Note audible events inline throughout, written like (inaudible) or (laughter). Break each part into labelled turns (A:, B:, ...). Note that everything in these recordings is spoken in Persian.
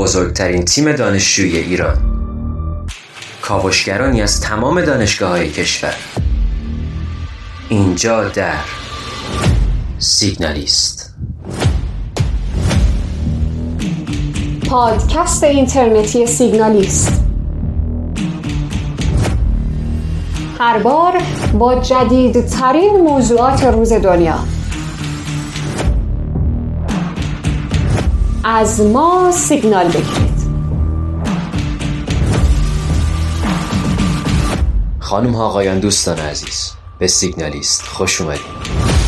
A: بزرگترین تیم دانشجویی ایران. کاوشگرانی از تمام دانشگاه های کشور. اینجا در سیگنالیست.
B: پادکست اینترنتی سیگنالیست. هر بار با جدیدترین موضوعات روز دنیا. از ما سیگنال بگیرید.
A: خانم ها آقایان دوستان عزیز به سیگنالیست خوش اومدید.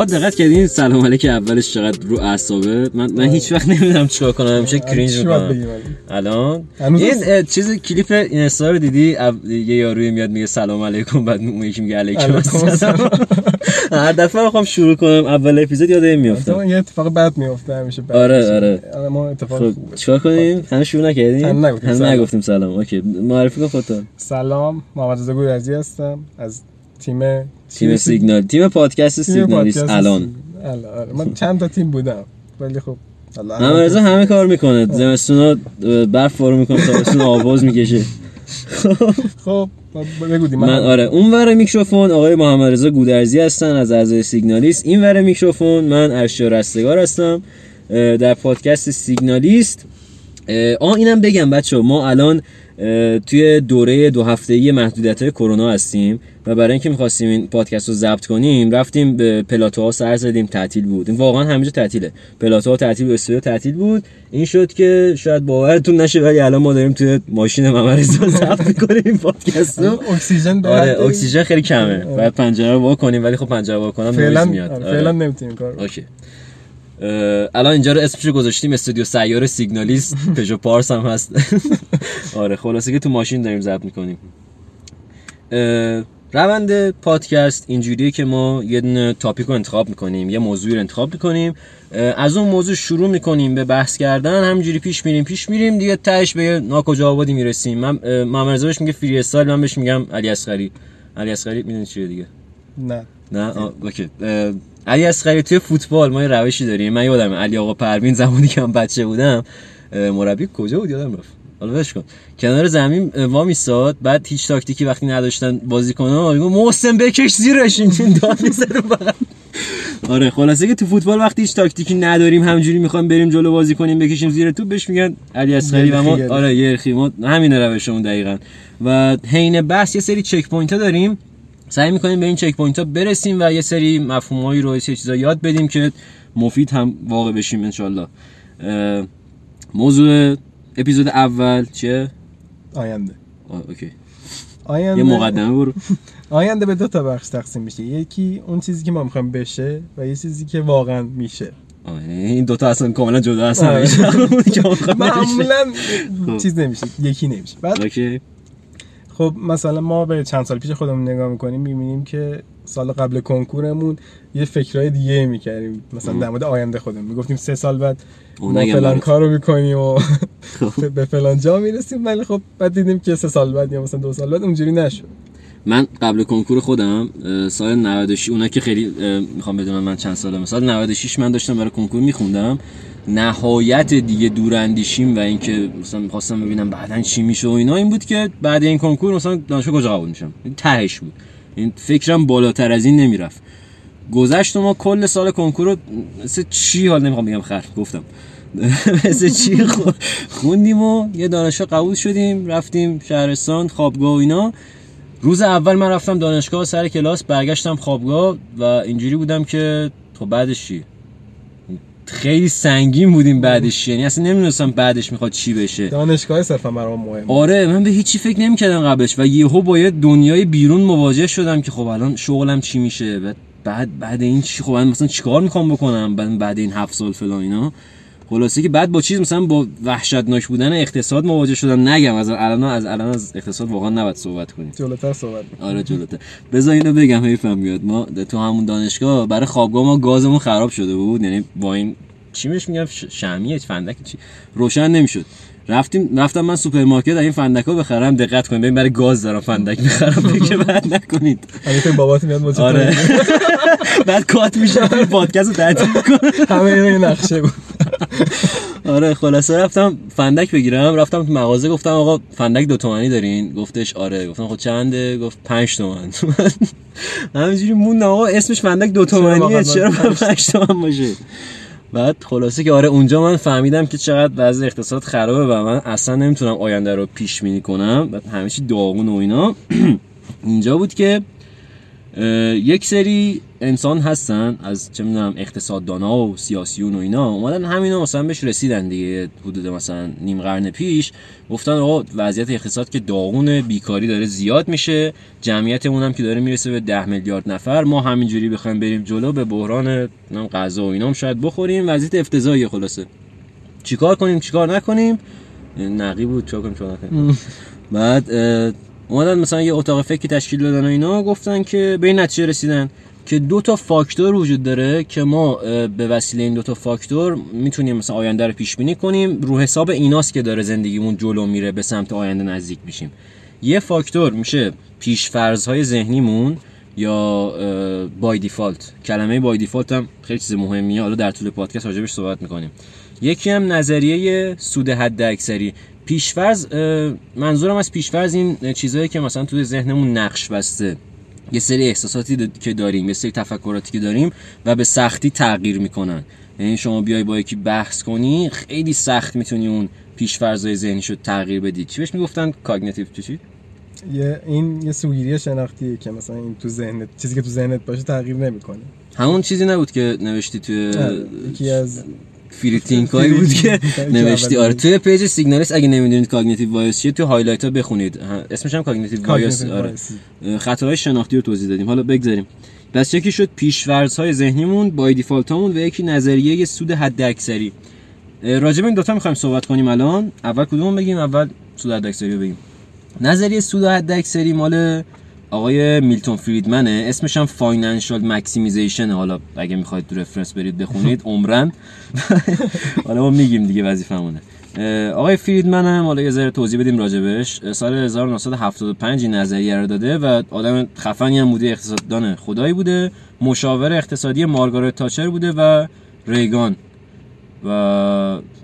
C: آقا دقت کردین سلام علیک اولش چقدر رو اعصابه؟ من من هیچ وقت نمی‌دونم چیکار کنم همیشه کرینج می‌کنم؟ الان؟ این چیز کلیپ اینستا رو دیدی؟ یه یاروی میاد میگه سلام علیکم بعد اون یکی میگه علیکم السلام. (laughs) هر دفعه می‌خوام شروع کنم اول اپیزود یاد این
D: مثلا
C: میافتم
D: یه اتفاق بد میفته همیشه
C: آره،
D: میشه.
C: آره.
D: ما اتفاق
C: خب چیکار کنیم؟ هنوز شروع نکردیم؟
D: هنوز نگفتیم سلام.
C: اوکی معرفی کن خودت
D: سلام محمد رضا گورزی هستم از تیم
C: تیم سیگنال. تیم پادکست سیگنالیست الان.
D: آره. من چند تا تیم بودم. ولی خب
C: رضا همه کار می‌کنه. زمستونا اه، برف پارو می‌کنه تابستون آواز می‌کشه. (laughs)
D: خب بگو دی
C: من آره اون ور میکروفون آقای محمد رضا گودرزی هستن از اعضای سیگنالیست. این ور میکروفون من ارشیا رستگار هستم در پادکست سیگنالیست. آه اینم بگم بچه ما الان توی دوره دو هفته‌ای محدودیت های کرونا هستیم و برای اینکه می‌خواستیم این پادکست رو ضبط کنیم رفتیم به پلاتوها سر زدیم تعطیل بود. این واقعا همینجا تعطیله. پلاتوها تعطیل بود استودیو تعطیل بود. این شد که شاید باورتون نشه ولی الان ما داریم توی ماشین محمد رضا ضبط می‌کنیم این پادکست رو.
D: اکسیژن به
C: آره اکسیژن خیلی کمه. باید پنجره رو وا کنیم ولی خب پنجره وا کنم
D: فعلا
C: میاد
D: آره،
C: آره.
D: فعلا نمی‌تونیم کار.
C: okay. الان اینجا رو اسمش رو گذاشتیم استودیو سیار سیگنالیست (laughs) پژو پارس هم هست. (laughs) آره خلاصه که تو ماشین داریم ضبط می‌کنیم. روند پادکست اینجوریه که ما یه دونه topic رو انتخاب می‌کنیم یه موضوعی رو انتخاب می‌کنیم. از اون موضوع شروع می‌کنیم به بحث کردن همینجوری پیش میریم پیش میریم دیگه تهش به ناکجا آبادی می‌رسیم. من محمد بهش میگه freestyle من بهش میگم علی اصغری. علی اصغری می‌دونی چیه دیگه؟
D: نه.
C: نه؟ okay. علی اصغری توی فوتبال ما یه روشی داریم. من یادم علی آقا پروین زمانی که من بچه بودم مربی کجا بود؟ یادم رفت. حالا ولش کن. کنار زمین وا میستاد. بعد هیچ تاکتیکی وقتی نداشتن بازیکن‌ها میگه محسن بکش زیرش. این داد می‌زد. آره خلاصه که تو فوتبال وقتی هیچ تاکتیکی نداریم همینجوری می‌خوایم بریم جلو بازی کنیم بکشیم زیر تو بهش میگن علی اصغری و ما آره یلخی ما همین روشمون دقیقا. و حین بحث یه سری checkpoint ها داریم. سعی می‌کنیم به این checkpoint ها برسیم و یه سری مفهومایی رو یه چیزا یاد بدیم که مفید هم واقع بشیم انشالله موضوع اپیزود اول چیه؟
D: آینده.
C: آه، اوکی.
D: آینده.
C: یه مقدمه برو. (laughs)
D: آینده به دو تا بخش تقسیم میشه. یکی اون چیزی که ما می‌خوایم بشه و یه چیزی که واقعا میشه.
C: این دوتا اصلا کاملا جدا هستن.
D: آره. (laughs) معمولا. چیز نمیشه. یکی نمیشه. بعد
C: اوکی.
D: خب مثلا ما به چند سال پیش خودمون نگاه می‌کنیم می‌بینیم که سال قبل کنکورمون یه فکرهای دیگه می‌کردیم مثلا در مورد آینده خودمون می‌گفتیم سه سال بعد ما فلان. کارو می‌کنیم و
C: خب. (laughs)
D: به فلان جا می‌رسیم ولی خب بعد دیدیم که سه سال بعد یا مثلا دو سال بعد اونجوری نشد
C: من قبل کنکور خودم سال 96 اونا که خیلی می‌خوام بدونم من چند سالم سال 96 من داشتم برای کنکور میخوندم. نهایت دیگه دوراندیشیم و اینکه مثلا می‌خواستم ببینم بعدا چی میشه و اینا این بود که بعد این کنکور مثلا دانشگاه کجا قبول میشم؟ تهش بود. این فکرم بالاتر از این نمی‌رفت. گذشت ما کل سال کنکور رو مثل چی حال نمی‌خوام بگم خر گفتم. (laughs) مثل چی خو- خوندیم و یه دانشگاه قبول شدیم رفتیم شهرستان خوابگاه و اینا. روز اول من رفتم دانشگاه سر کلاس برگشتم خوابگاه و اینجوری بودم که خب بعدش چی؟ خیلی سنگین بودیم بعدش. یعنی اصلا نمی‌دونستم بعدش می‌خواد چی بشه.
D: دانشگاه صرفا برام مهم
C: آره من به هیچی فکر نمی‌کردم قبلش و یهو باید دنیای بیرون مواجه شدم که خب الان شغلم چی میشه؟ بعد بعد این چی؟ خب من مثلا چیکار می‌خوام بکنم بعد بعد این هفت سال فلان اینا؟ خلاصه که بعد با چیز مثلا با وحشتناک بودن اقتصاد مواجه شدم. نگم از الان از الان از اقتصاد واقعا نباید صحبت کنیم.
D: جلوتر صحبت.
C: آره جلوتر. بذار اینو بگم حیفم میاد. ما تو همون دانشگاه برای خوابگاه ما گازمون خراب شده بود. یعنی با این چی بهش میگم؟ ش- شمعی فندک چی؟ روشن نمی‌شد. رفتیم رفتم من سوپرمارکت این فندکا بخرم دقت کنید. ببین برای گاز دارم فندک می‌خرم. (laughs) که بعد نکنید.
D: فکر بابات میاد مچ
C: آره. (laughs) بعد cut میشه پادکست رو تعطیل می‌کنه (laughs)
D: همه اینا یه نقشه بود.
C: آره خلاصه رفتم فندک بگیرم رفتم تو مغازه گفتم آقا فندک دو تومنی دارین؟ گفتش آره. گفتم خب چنده؟ گفت پنج تومن (laughs) همینجوری موندم آقا اسمش فندک دو
D: واقعا
C: چرا باید پنج تومن باشه؟ بعد خلاصه که آره اونجا من فهمیدم که چقدر وضع اقتصاد خرابه و من اصلا نمی‌تونم آینده رو پیش بینی کنم. بعد همه چی داغون و اینا. (clears throat) اینجا بود که یک سری انسان هستن از چه می‌دونم اقتصاددانا و سیاسیون و اینا. اومدن همینا مثلا بهش رسیدن دیگه حدود مثلا نیم قرن پیش. گفتن آقا وضعیت اقتصاد که داغونه بیکاری داره زیاد میشه. جمعیتمون هم که داره می‌رسه به ده میلیارد نفر. ما همینجوری بخوایم بریم جلو به بحران غذا و اینا هم شاید بخوریم. وضعیت افتضاحیه خلاصه. چیکار کنیم چیکار نکنیم؟ نقی بود چیکار کنیم چیکار نکنیم؟ بعد اومدن مثلا یه اتاق فکری تشکیل دادن و اینا گفتن که به این نتیجه رسیدن که دو تا فاکتور وجود داره که ما به وسیله این دو تا فاکتور می‌تونیم مثلا آینده رو پیش بینی کنیم. رو حساب ایناست که داره زندگیمون جلو میره به سمت آینده نزدیک میشیم. یه فاکتور میشه پیش های ذهنیمون یا بای دیفالت کلمه بای دیفالت هم خیلی چیز مهمیه. حالا در طول پادکست راجبش صحبت می‌کنیم. یکی هم نظریه سود حد اکثری پیشفرض اه، منظورم از پیشفرض این چیزهایی که مثلا توی ذهنمون نقش بسته. یه سری احساساتی که داریم یه سری تفکراتی که داریم و به سختی تغییر می‌کنن. یعنی شما بیای با یکی بحث کنی خیلی سخت می‌تونی اون پیشفرضای ذهنی شد تغییر بدی. چی بهش می‌گفتن؟ cognitive چی چی؟
D: یه این یه سوگیری شناختیه که مثلا این تو ذهنت چیزی که تو ذهنت باشه تغییر نمی‌کنه.
C: همون چیزی نبود که نوشتی توی
D: یکی از
C: writing هایی بود که نوشتی. آره توی page سیگنالیست اگه نمی‌دونید cognitive bias چیه توی highlight ها بخونید اسمش هم
D: cognitive bias آره.
C: خطاهای شناختی رو توضیح دادیم. حالا بگذاریم. پس یکی شد پیش‌فرض های ذهنیمون by default هامون و یکی نظریه سود حد اکثری راجع به این دوتا می‌خوایم صحبت کنیم الان. اول کدوم بگیم؟ اول سود حد اکثری رو بگیم. نظریه سود حد اکثری مال آقای میلتون فریدمنه. اسمش هم financial maximization حالا اگه می‌خواید تو reference برید بخونید عمرا. (laughs) حالا ما میگیم دیگه وظیفمونه آقای فریدمن هم حالا یه ذره توضیح بدیم راجبش. سال 1975 این نظریه رو داده و آدم خفنی هم بوده اقتصاددان خدایی بوده مشاور اقتصادی مارگارت تاچر بوده و ریگان. و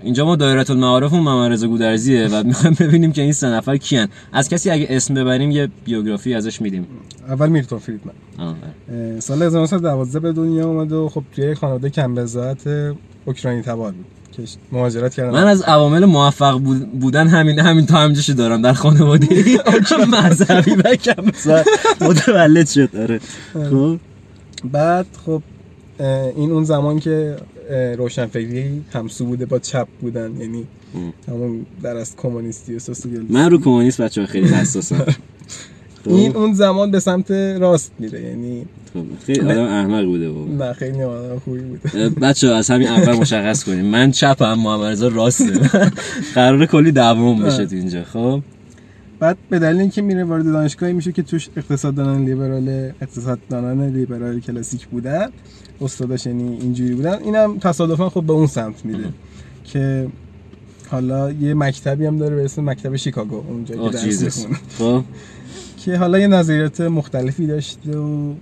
C: اینجا ما دایره المعارف و رضا گودرزیه و (laughs) می‌خوایم ببینیم که این سه نفر کیان. از کسی اگه اسم ببریم یه بیوگرافی ازش میدیم.
D: اول میلتون فریدمن سال 1912 به دنیا اومد و خب توی خانواده کم بزاعت اوکراینی تبار بود که مهاجرت کردن.
C: من از عوامل موفق بود- بودن همین همین تا همجاشو دارم در خانواده. (laughs) (laughs) مذهبی و کم متولد شد آره. خب؟
D: بعد خب این اون زمان که روشنفکری همسو بوده با چپ بودن یعنی همون در از کمونیستی و سوسیالیستی
C: من رو کمونیست بچه خیلی حساسم. (laughs)
D: این
C: خب
D: اون زمان به سمت راست میره یعنی
C: خب، خیلی آدم احمق بوده بابا
D: نه خیلی آدم خوبی بوده.
C: بچه از همین اول مشخص کنیم. من چپم محمد رضا راسته. (laughs) قرار کلی دوام بشه تو اینجا خب؟
D: بعد به دلیل اینکه میره وارد دانشگاهی میشه که توش اقتصاددانان لیبرال اقتصاددانان لیبرال کلاسیک بودن استاداش یعنی اینجوری بودن. اینم تصادفا خب به اون سمت میره که حالا یه مکتبی هم داره به اسم مکتب شیکاگو اونجا که درس
C: خب.
D: که حالا یه نظریات مختلفی داشته و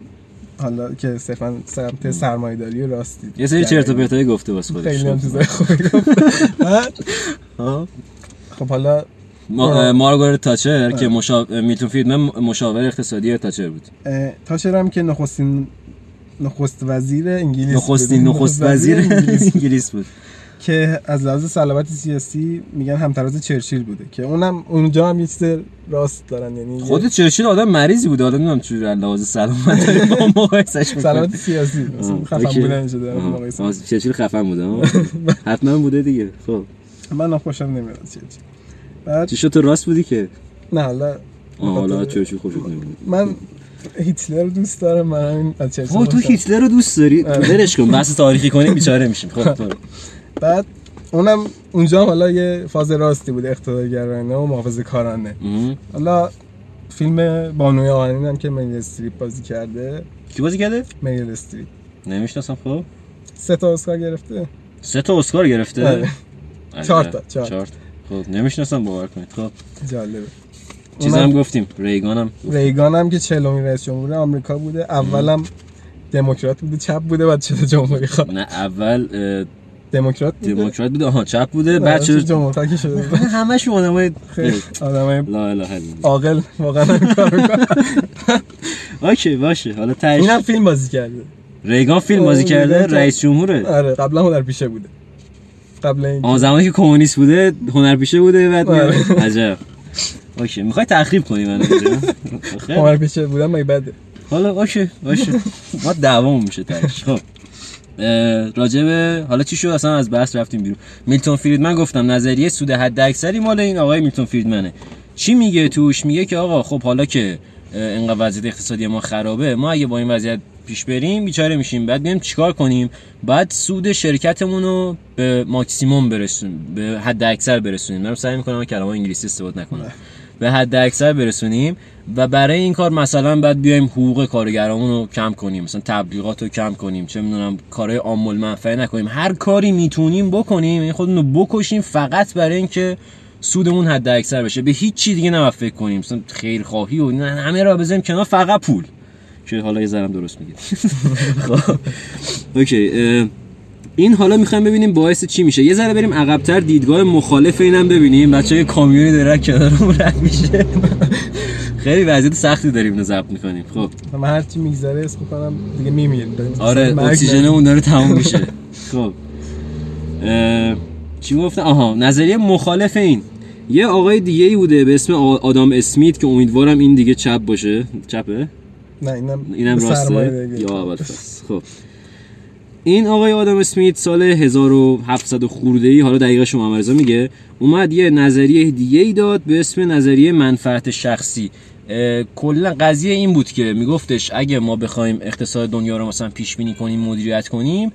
D: حالا که صرفا سمت سرمایه‌داری و راستی.
C: یه سری چرت و پرتایی گفته واسه خودش.
D: خیلی هم
C: خب.
D: چیزای خوبی گفت. (laughs)
C: خب.
D: خب حالا
C: مارگارت تاچر که مشاور میلتون فریدمن مشاور اقتصادی تاچر بود
D: اه، تاشر هم که نخستین نخست وزیر انگلیس
C: نخستین. نخست وزیر (laughs) انگلیس بود
D: که از لحاظ صلابت سیاسی میگن همتراز چرچیل بوده که اونم اونجا هم یه چیز راست دارن یعنی
C: خود چرچیل آدم مریضی بود آدم نمی‌دونم چجوری از لحاظ سلامت (laughs) با مقایسش.
D: صلابت سیاسی خفن. بودن شده. مقایسه.
C: چرچیل خفن بوده. (laughs) حتما بوده دیگه خب
D: من خوشم نمیاد چرچیل بعد
C: چی شد تو راست بودی که؟
D: نه حالا
C: حالا چرچیل خوشت نمیاد.
D: من هیتلر رو دوست دارم من همین از چرچیل
C: خب تو. هیتلر رو دوست داری؟
D: آره.
C: ولش کن بحث (laughs) تاریخی کنیم بیچاره میشیم. خب.
D: بعد اونم اونجا حالا یه فاز راستی بوده اقتدارگرانه و محافظه کارانه. حالا فیلم بانوی آهنین هم که میل استریپ بازی کرده.
C: کی بازی کرده؟
D: میل استریپ.
C: نمی‌شناسم خب.
D: سه تا اسکار گرفته.
C: سه تا اسکار گرفته؟
D: آره. چهار تا، چهار تا.
C: خب نمی‌شناسم باور کنید. خب.
D: جالبه.
C: چیزا هم گفتیم. ریگان هم
D: ریگان هم که چهلمین رئیس جمهور آمریکا بوده. اولم دموکرات بوده. چپ بوده بعد شده جمهوری خواه
C: نه اول
D: دموکرات بوده؟
C: دموکرات بوده. آها چپ بوده.
D: بعد شده
C: شد
D: جمهوری شده.
C: همش آدمای
D: خیلی آدمای
C: لا اله الا.
D: عاقل واقعا می‌کنن.
C: okay باشه. حالا تهش
D: اینم فیلم بازی کرده.
C: ریگان فیلم بازی کرده؟ رئیس جمهوره.
D: آره قبلا هنر پیشه بوده. قبل این
C: آن زمانی که کمونیست بوده هنرپیشه بوده بعد
D: آره.
C: عجب. okay می‌خوای تخریب کنی منو اینجا؟ (laughs) خیلی.
D: هنر پیشه بودن مگه بده؟
C: حالا okay باشه ما دعوامون میشه تهش. خب. راجب حالا چی شد؟ اصلا از بحث رفتیم بیرون. میلتون فریدمن گفتم نظریه سود حد اکثری مال این آقای میلتون فریدمنه. چی میگه توش؟ میگه که آقا خب حالا که اینقدر وضعیت اقتصادی ما خرابه ما اگه با این وضعیت پیش بریم بیچاره میشیم. بعد بیایم چیکار کنیم؟ بعد سود شرکتمون رو به ماکسیموم برسونیم به حد اکثر برسونیم. من سعی می‌کنم کلمه انگلیسی استفاده نکنم. به حد اکثر برسونیم و برای این کار مثلا بعد بیایم حقوق کارگرامون رو کم کنیم. مثلا تبلیغات رو کم کنیم. چه می‌دونم کارهای عامل منفعه نکنیم. هر کاری می‌تونیم بکنیم این خودمون رو بکشیم فقط برای اینکه سودمون حد اکثر بشه. به هیچ چی دیگه نباید فکر کنیم. مثلا خیرخواهی و همه را بذاریم کنار فقط پول. که حالا یه ذرم درست میگید خب (laughs) اوکی این حالا می‌خوایم ببینیم باعث چی میشه. یه ذره بریم عقبتر دیدگاه مخالف اینم ببینیم. بچه کامیونی داره کنارمون رد میشه. (laughs) خیلی وضعیت سختی داریم اینو ضبط می‌کنیم. خب.
D: من هر چی میگذره اسم می‌کنم دیگه میمیریم.
C: آره اکسیژنمون داره تموم (laughs) میشه. خب. اه، چی گفتم آها نظریه مخالف این. یه آقای دیگه ای بوده به اسم آ- آدام اسمیت که امیدوارم این دیگه چپ باشه. چپه؟
D: نه اینم
C: اینم راسته. یا اول خب. این آقای آدم اسمیت سال 1700 خورده ای حالا دقیقه شما میگه اومد یه نظریه دیگه ای داد به اسم نظریه منفعت شخصی. کلا قضیه این بود که میگفتش اگه ما بخوایم اقتصاد دنیا رو مثلا پیش بینی کنیم مدیریت کنیم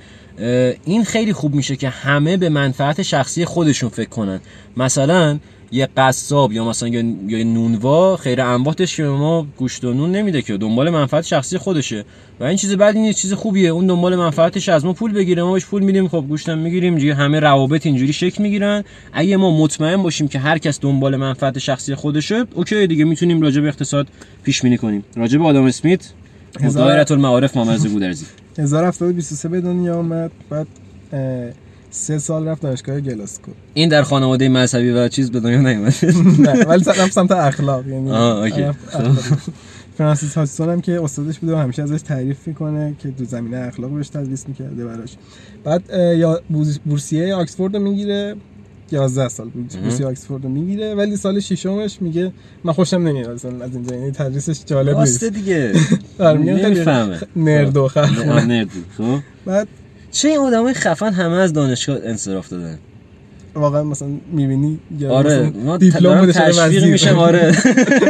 C: این خیلی خوب میشه که همه به منفعت شخصی خودشون فکر کنن. مثلا یه قصاب یا مثلا یا یا یه نونوا خیر انباتش که ما گوشت و نون نمیده که دنبال منفعت شخصی خودشه. و این چیز بعد این چیز خوبیه اون دنبال منفعتش از ما پول بگیره ما بهش پول میدیم خب گوشتم می‌گیریم دیگه همه روابط اینجوری شکل می‌گیرن. اگه ما مطمئن باشیم که هر کس دنبال منفعت شخصی خودشه اوکی دیگه می‌تونیم راجع به اقتصاد پیش بینی کنیم. راجع به آدم اسمیت دایره المعارف مامرز گودرزی.
D: 1723 به دنیا آمد بعد سه سال رفت دانشگاه گلاسکو.
C: این در خانواده مذهبی و چیز به دنیا نیومد (laughs)
D: نه ولی رفت سمت اخلاق یعنی
C: آه،
D: اخلاق. (laughs) فرانسیس هاچسون هم که استادش بوده و همیشه ازش تعریف می‌کنه که تو زمینه اخلاق بهش تدریس می‌کرده براش. بعد یا بورسیه آکسفورد رو می‌گیره 11 سال بورس- بورسیه آکسفورد رو می‌گیره ولی سال ششمش میگه من خوشم نمیاد اصلا از اینجا یعنی تدریسش جالب نیست.
C: دیگه. (laughs)
D: آره،
C: نمی‌فهمه.
D: نرد و
C: خب.
D: بعد
C: چه این آدمای خفن همه از دانشگاه انصراف دادن؟
D: واقعا مثلا می‌بینی یا
C: آره ما
D: دیپلم
C: تشویق. میشم آره.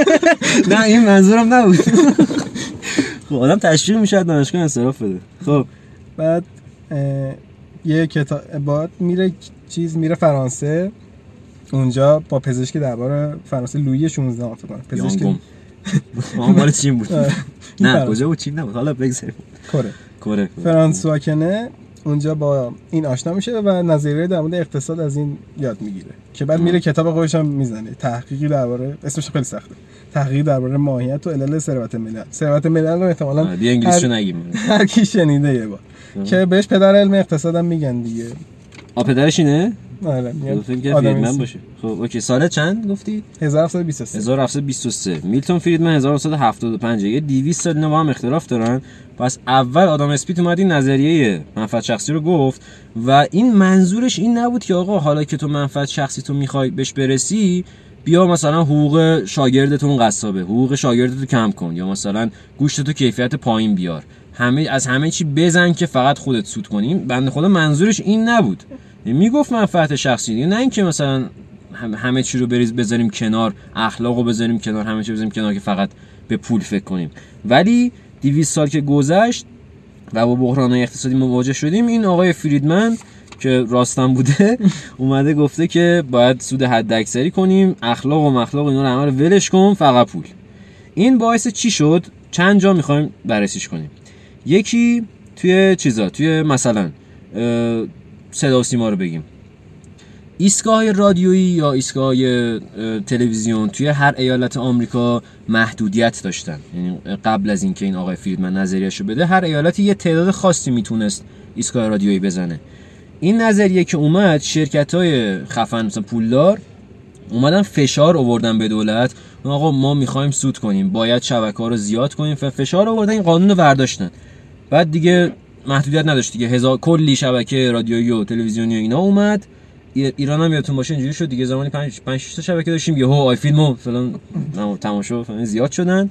C: (laughs) نه این منظورم نبود. خب آدم تشویق میشه دانشگاه انصراف بده. خب.
D: بعد یه کتاب بعد میره چیز میره فرانسه. اونجا با پزشک دربار فرانسه لویی 16 فکر کنم. پزشک
C: مال چین بود. (laughs)
D: آره.
C: نه. کجا بود چین؟ نبود حالا بگذاریم.
D: کره.
C: کره.
D: فرانسوا کنه اونجا با این آشنا میشه و نظریه در مورد اقتصاد از این یاد می‌گیره که بعد میره کتاب خودش هم می‌زنه. تحقیقی درباره اسمش خیلی سخته. تحقیقی درباره ماهیت و علل ثروت ملل. ثروت ملل رو احتمالاً
C: آه، دیگه انگلیسیشو
D: هر-
C: نگیم.
D: هر کی شنیده یه بار. که بهش پدر علم اقتصادم میگن دیگه.
C: آ پدرش اینه؟
D: آره
C: فریدمن. باشه خب اوکی سال چند گفتی
D: 1723
C: 1723 میلتون فریدمن 1775 یه 200 سال اینا با هم اختلاف دارن پس اول آدم اسپیت اومد این نظریه منفعت شخصی رو گفت. و این منظورش این نبود که آقا حالا که تو منفعت شخصی تو می‌خوای بهش برسی بیا مثلا حقوق شاگردتون قصابه. حقوق شاگردتو کم کن. یا مثلا گوشت تو کیفیت پایین بیار. همه از همه چی بزن که فقط خودت سود کنیم بنده خدا منظورش این نبود. می‌گفت منفعت شخصی دیگه نه اینکه مثلا هم- همه چی رو بریز بذاریم کنار اخلاق رو بذاریم کنار همه چی بذاریم کنار که فقط به پول فکر کنیم. ولی 200 سال که گذشت و با بحران اقتصادی مواجه شدیم این آقای فریدمن که راستم بوده (laughs) اومده گفته که باید سود حد اکثری کنیم اخلاق و مخلاق اینا رو همه رو ولش کن فقط پول. این باعث چی شد؟ چند جا می‌خوایم بررسیش کنیم. یکی توی چیزا توی مثلا صدا و سیما رو بگیم. ایستگاه رادیویی یا ایستگاه تلویزیون توی هر ایالت آمریکا محدودیت داشتن. یعنی قبل از اینکه این آقای فریدمن نظریهشو بده هر ایالتی یه تعداد خاصی می‌تونست ایستگاه رادیویی بزنه. این نظریه که اومد شرکت های خفن مثلا پولدار اومدن فشار آوردن به دولت. آقا ما می‌خوایم سود کنیم باید شبکه ها رو زیاد کنیم. فشار آوردن این قانون رو برداشتن. بعد دیگه محدودیت نداشت دیگه. هزار کلی شبکه رادیویی و تلویزیونی و اینا اومد. ای- ایران هم یادتون باشه اینجوری شد دیگه. زمانی 5 5 6 تا شبکه داشتیم یهو آی فیلم و فلان تماشا فلان زیاد شدن.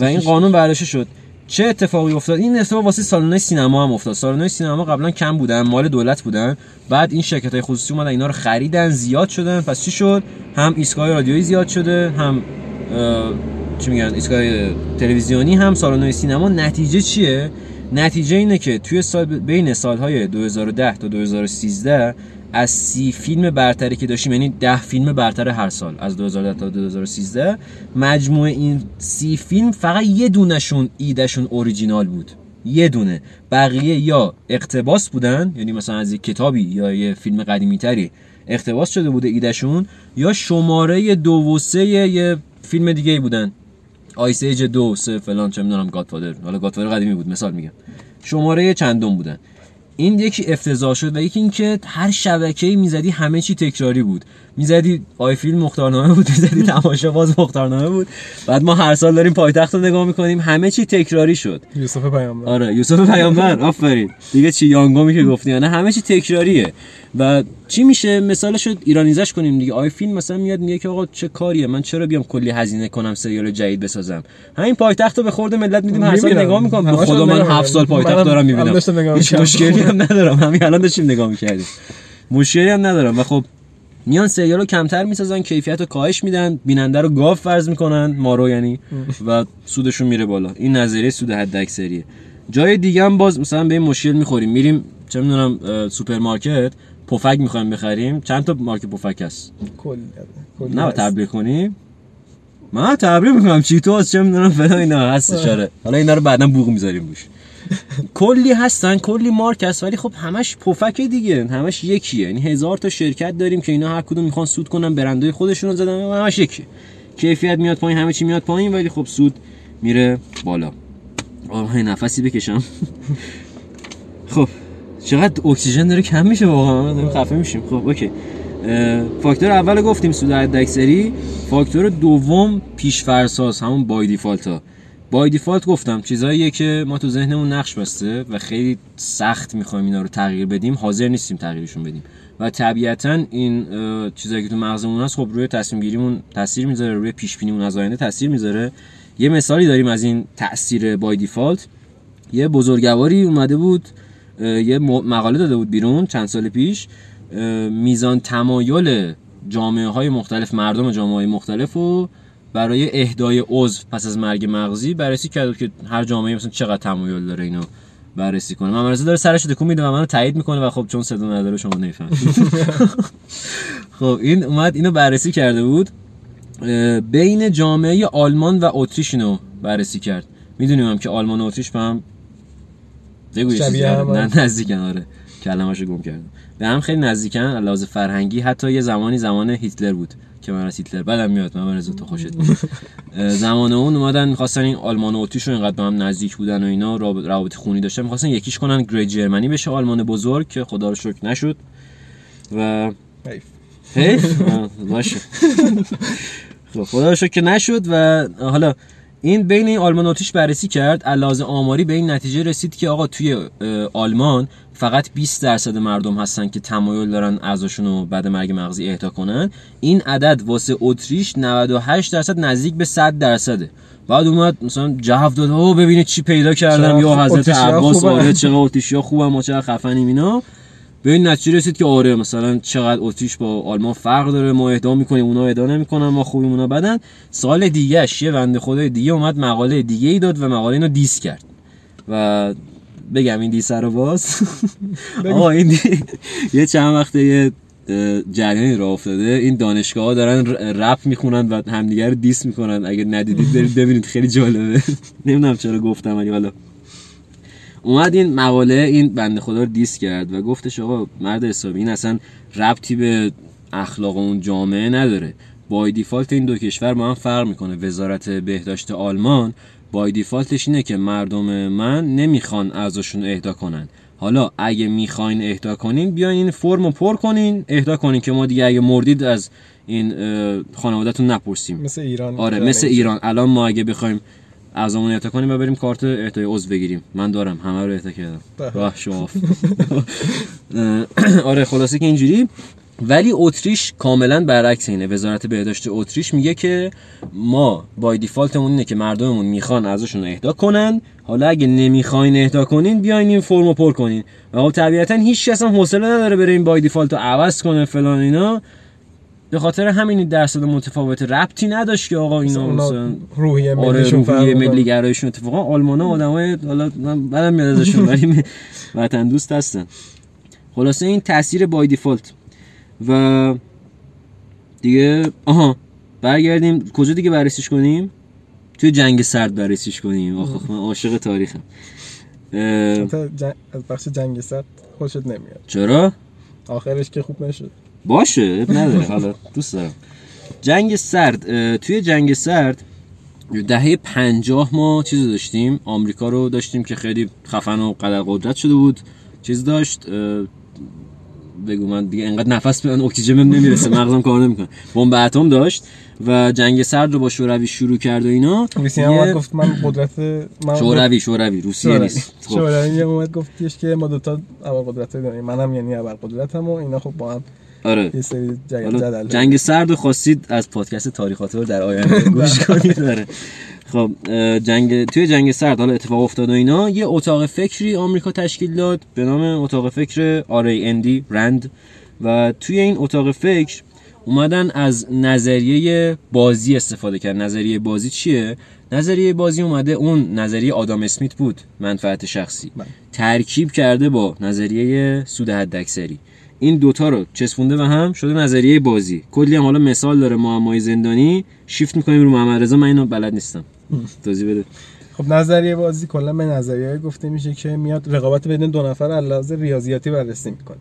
C: و این قانون برداشته شد. چه اتفاقی افتاد؟ این اتفاق واسه سالن‌های سینما هم افتاد. سالن‌های سینما قبلا کم بودن مال دولت بودن. بعد این شرکت های خصوصی اومدن اینا رو خریدن زیاد شدن. پس چی شد؟ هم ایستگاه رادیویی زیاد شده هم چی میگن؟ ایستگاه تلویزیونی هم سالن‌های سینما. نتیجه چیه؟ نتیجه اینه که توی سال بین سالهای 2010 تا 2013 از سی فیلم برتری که داشتیم یعنی ده فیلم برتر هر سال از 2010 تا 2013 مجموع این سی فیلم فقط یه دونشون ایدهشون اوریجینال بود. یه دونه. بقیه یا اقتباس بودن یعنی مثلا از یک کتابی یا یه فیلم قدیمی تری اقتباس شده بوده ایدهشون یا شماره دو و سه یه فیلم دیگه بودن. آیس ایج دو سه فلان چه می‌دونم گادفادر. حالا گادفادر قدیمی بود مثال میگم. شماره چندم بودن این یکی افتضاح شد و یکی اینکه هر شبکه‌ای می‌زدی همه چی تکراری بود. می‌زدی آی فیلم مختارنامه بود می‌زدی تماشا باز مختارنامه بود. بعد ما هر سال داریم پایتخت رو نگاه می‌کنیم همه چی تکراری شد.
D: یوسف پیامبر.
C: آره یوسف پیامبر آفرین. دیگه چی یانگومی که گفتی نه همه چی تکراریه. و چی میشه؟ مثالش رو ایرانیزش کنیم دیگه. آی فیلم مثلا میاد میگه که آقا چه کاریه؟ من چرا بیام کلی هزینه کنم سریال جدید بسازم؟ همین پایتخت رو به خورد ملت میدیم هر سال. نگاه می‌کنم. به
D: همش
C: خدا من
D: نگاه
C: هفت سال
D: می‌کنم.
C: پایتخت دارم می‌بینم. هیچ. مشکلی هم ندارم. همین الان داشتیم نگاه می‌کردیم. مشکلی هم ندارم. و خب میان سریال رو کمتر می‌سازن کیفیت رو کاهش میدن بیننده رو گاو فرض می‌کنن مارو یعنی و سودشون میره بالا. این نظریه سود حد اکثریه. جای دیگه هم باز مثلا به این مشکل می‌خوریم. میریم چه می‌دونم سوپرمارکت. پفک می‌خوایم بخریم. چند تا مارک پفک هست؟
D: کلی کلی
C: نه
D: هست.
C: تبلیغ کنیم من تبلیغ می‌کنم. چیتوس چه می‌دونم؟ فلان اینا هستش آره حالا اینا رو بعدا بوق می‌ذاریم روش. کلی هستن کلی مارک هست ولی خب همش پفک دیگه. همش یکیه. یعنی هزار تا شرکت داریم که اینا هر کدوم می‌خوان سود کنن برندهای خودشون رو زدن همش یکیه کیفیت میاد پایین همه چی میاد پایین ولی خب سود میره بالا. آه نفسی بکشم. (laughs) خب. چقدر اکسیژن داره کم میشه واقعا؟ داریم خفه میشیم. خب okay. فاکتور اول گفتیم سود حداکثری. فاکتور دوم پیش‌فرضاست همون by default ها. by default گفتم چیزاییه که ما تو ذهنمون نقش بسته و خیلی سخت می‌خوایم اینا رو تغییر بدیم. حاضر نیستیم تغییرشون بدیم. و طبیعتا این چیزایی که تو مغزمون هست خب روی تصمیم گیریمون تاثیر می‌ذاره روی پیش بینیمون از آینده تاثیر می‌ذاره. یه مثالی داریم از این تاثیر بای دیفالت. یه بزرگواری اومده بود یه مقاله داده بود بیرون چند سال پیش میزان تمایل جامعه های مختلف مردم جامعه های مختلف و برای اهدای عضو پس از مرگ مغزی بررسی کرد که هر جامعه مثلا چقدر تمایل داره اینو بررسی کنه. من داره سرش رو تکون میده و منو تایید می‌کنه و خب چون صدا نداره شما نمی‌فهمید. (laughs) خب این اومد اینو بررسی کرده بود. بین جامعه آلمان و اتریش اینو بررسی کرد. می‌دونیم هم که آلمان و اتریش به هم بگو یه.
D: هم
C: نه
D: هست.
C: نزدیکن آره. کلمه‌شو گم کردم. به هم خیلی نزدیکن علاوه فرهنگی. حتی یه زمانی زمان هیتلر بود که من از هیتلر بدم میاد. من از تو خوشت (laughs) زمان اون اومدن می‌خواستن این آلمان و اتریش رو اینقدر به هم نزدیک بودن و اینا روابط خونی داشتن. می‌خواستن یکیش کنن گرید جرمنی بشه آلمان بزرگ که خدا رو شکر نشد. و
D: حیف.
C: باشه. (laughs) خب خدا رو شکر نشد و حالا این بین این آلمان اتریش بررسی کرد. علاوه آماری به این نتیجه رسید که آقا توی آلمان فقط 20 درصد مردم هستن که تمایل دارن اعضاشون رو بعد مرگ مغزی اهدا کنن. این عدد واسه اتریش 98 درصد نزدیک به 100 درصده. بعد اومد مثلا جواب داد او ببینید چی پیدا کردم. یا
D: خوب-
C: حضرت عباس. آره چقدر اتریشیا خوبن ما چقدر خفنیم اینا. به این نتیجه رسید که آره مثلا چقدر اتریش با آلمان فرق داره ما اهدا می‌کنیم اونا اهدا نمی‌کنن ما خوبیم اونا بدن. سال دیگه یه بنده خدای دیگه اومد مقاله دیگه ای داد و مقاله اینو دیس کرد. و بگم این دیس رو باز. (laughs) آقا این دی- یه چند وقته یه جریانی راه افتاده. این دانشگاه ها دارن رپ می‌خونن و همدیگه رو دیس می‌کنن. اگه ندیدید برید ببینید. خیلی جالبه. (laughs) نمی‌دونم چرا گفتم ولی حالا اومد این مقاله این بنده خدا رو دیس کرد و گفتش آقا مرد حسابی این اصلا ربطی به اخلاق اون جامعه نداره. بای دیفالت این دو کشور با هم فرق می‌کنه. وزارت بهداشت آلمان بای دیفالتش اینه که مردم من نمی‌خوان رو اهدا کنن. حالا اگه می‌خواین اهدا کنین بیاین این فرم رو پر کنین اهدا کنین که ما دیگه اگه مردید از این خانوادهتون نپرسیم.
D: مثل ایران.
C: آره مثل ایران. الان ما اگه بخوایم اعضامون اهدا کنیم و بریم کارت اهدای عضو بگیریم. من دارم. همه رو اهدا کردم. راه شما. آره خلاصه که اینجوری. ولی اتریش کاملا برعکس اینه. وزارت بهداشت اتریش میگه که ما بای دیفالتمون اینه که مردممون می‌خوان ازشون اهدا کنن. حالا اگه نمی‌خواین اهدا کنین بیاین این فرمو پر کنین. و خب طبیعتا هیچ کس هم حوصله نداره بره این بای دیفالت رو عوض کنه فلان اینا. به خاطر همین درصد متفاوت ربطی نداشت که آقا اینا مثلا
D: روحیه
C: آره
D: ملیشون فرق
C: روحیه. ملی گرایشون اتفاقا آلمانا آدمای حالا من بعدم میاد ازشون (laughs) ولی وطن دوست هستن. خلاصه این تاثیر بای دیفالت و دیگه آها برگردیم. کجا دیگه بررسیش کنیم؟ توی جنگ سرد بررسیش کنیم. آخ من عاشق تاریخم. اه،
D: از بخش جنگ سرد خوشت نمیاد.
C: چرا؟
D: آخرش که خوب نشد.
C: باشه نداره. حالا دوست دارم. جنگ سرد توی جنگ سرد دهه پنجاه ما چیز داشتیم. آمریکا رو داشتیم که خیلی خفن و قدر قدرت شده بود. چیز داشت بگو من دیگه انقدر نفس به اکسیژنم نمی‌رسه مغزم کار نمی‌کنه. بمب اتم داشت و جنگ سرد رو با شوروی شروع کرد و اینا.
D: روسی
C: یه-
D: هم اومد گفت من قدرت من
C: شوروی شوروی روسیه نیست. خب.
D: شوروی هم اومد گفتش که ما دوتا اول قدرت داریم. منم یعنی اول قدرتم و اینا خب با هم
C: آره.
D: سری جنگ جدل
C: جنگ سرد خواستید از پادکست تاریخات رو در آینده (laughs) گوش کنید. داره خب جنگ توی جنگ سرد حالا اتفاق افتاد و اینا یه اتاق فکری آمریکا تشکیل داد به نام اتاق فکر RAND رند و توی این اتاق فکر اومدن از نظریه بازی استفاده کرد نظریه بازی چیه؟ نظریه بازی اومده اون نظریه آدام اسمیت بود منفعت شخصی.
D: بله.
C: ترکیب کرده با نظریه سود حداکثری. این دوتا رو چسبونده به هم شده نظریه بازی. کلی هم حالا مثال داره معمای زندانی. شیفت می‌کنیم رو محمد رضا. من اینو بلد نیستم. (laughs) توضیح بده.
D: خب نظریه بازی کلا به نظریه گفته میشه که میاد رقابت بین دو نفر علاوه ریاضیاتی بررسی می‌کنه.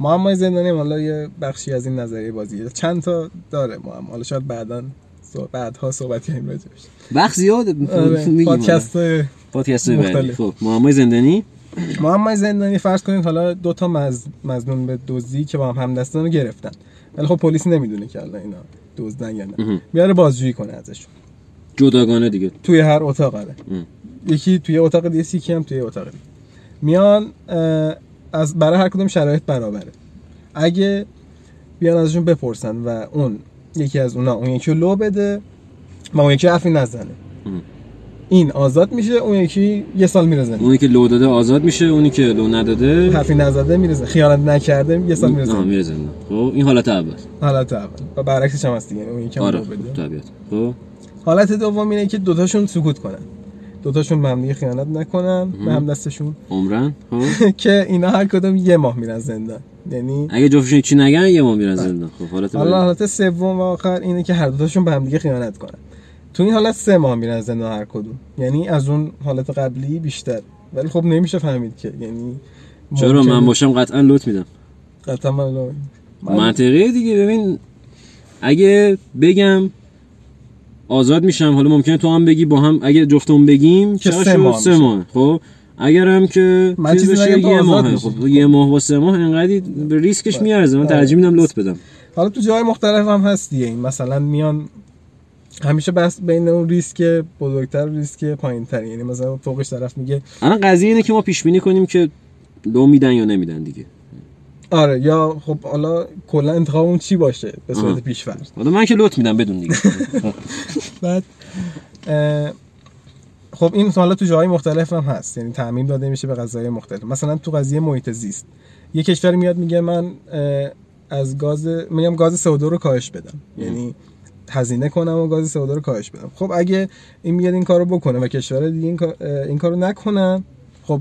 D: معمای زندانی حالا یه بخشی از این نظریه بازیه. چند تا داره معما. حالا شاید بعدا بعدها صحبت کنیم راجعش. آره،
C: میگیم.
D: پادکست
C: پادکست بعدی.
D: مختلف.
C: خب معمای زندانی.
D: معمای زندانی فرض کنید حالا دو تا مز... مزنون به دزدی که با هم همدستان رو گرفتن. ولی خب پلیس نمی‌دونه که الان اینا دزدن یا نه. میاره بازجویی کنه ازشون.
C: جداگانه دیگه.
D: توی هر اتاق آره. یکی توی اتاق دیگه یکی هم توی اتاق دیگه. میان از برای هر کدوم شرایط برابره. اگه بیان ازشون بپرسن و اون یکی از اونا اون یکی رو لو بده و اون یکی حرفی نزنه.
C: ام.
D: این آزاد میشه اون یکی یه سال میره زندان
C: اونی که لو داده آزاد میشه اونی که لو نداده
D: حرفی نزده میره زندان. خیانت نکرده یه سال میره زندان
C: میره زندان خب این حالت اول
D: حالت اول و برعکسش هم هست دیگه اون یکی
C: آره طبیعت. خب.
D: حالت دوم اینه که دوتاشون سکوت کنن. دوتاشون به هم خیانت نکنن به هم دستشون.
C: عمرن؟ خب. (laughs)
D: که اینا هر کدوم یه ماه میرن زندان. یعنی
C: اگه جفتشون چی نگن یه ما میرن زندان. خب حالت
D: حالا. حالت سوم و آخر اینه که هر دوتاشون به هم دیگه خیانت کنن. تو این حالت سه ماه میرن زندان هر کدوم. یعنی از اون حالت قبلی بیشتر. ولی خب نمیشه فهمید که. یعنی
C: چرا من باشم قطعا لوت میدم.
D: قطعا من, من
C: منطقیه دیگه. ببین اگه بگم آزاد میشم حالا ممکنه تو هم بگی با هم اگه جفتمون بگیم
D: که سه؟ ماه
C: سه. ماه. خب اگرم که
D: من
C: چیز
D: چیزی
C: بشه یه
D: آزاد
C: ماه. خب یه ماه با سه ماه انقدی به ریسکش میارزه. من ترجیح میدم لط بدم.
D: حالا تو جای مختلف هم هست دیگه این مثلا میان همیشه بس بین اون ریسک بزرگتر و ریسک پایینتر یعنی مثلا فوقش طرف میگه
C: الان قضیه اینه که ما پیش بینی کنیم که لو میدن یا نمیدن دیگه.
D: آره یا خب حالا کلا انتخاب اون چی باشه به صورت
C: آها.
D: پیش‌فرض
C: حالا من که لط میدم بدون دیگه. (laughs)
D: بعد خب این حالا تو جاهای مختلف هم هست. یعنی تعمیم داده میشه به قضایای مختلف. مثلا تو قضیه محیط زیست. یه کشور میاد میگه من از گاز میگم گاز CO2 رو کاهش بدم. یعنی هزینه کنم و گاز CO2 رو کاهش بدم. خب اگه این میاد این کارو بکنه و کشور دیگه این, کار- این کارو نکنن خب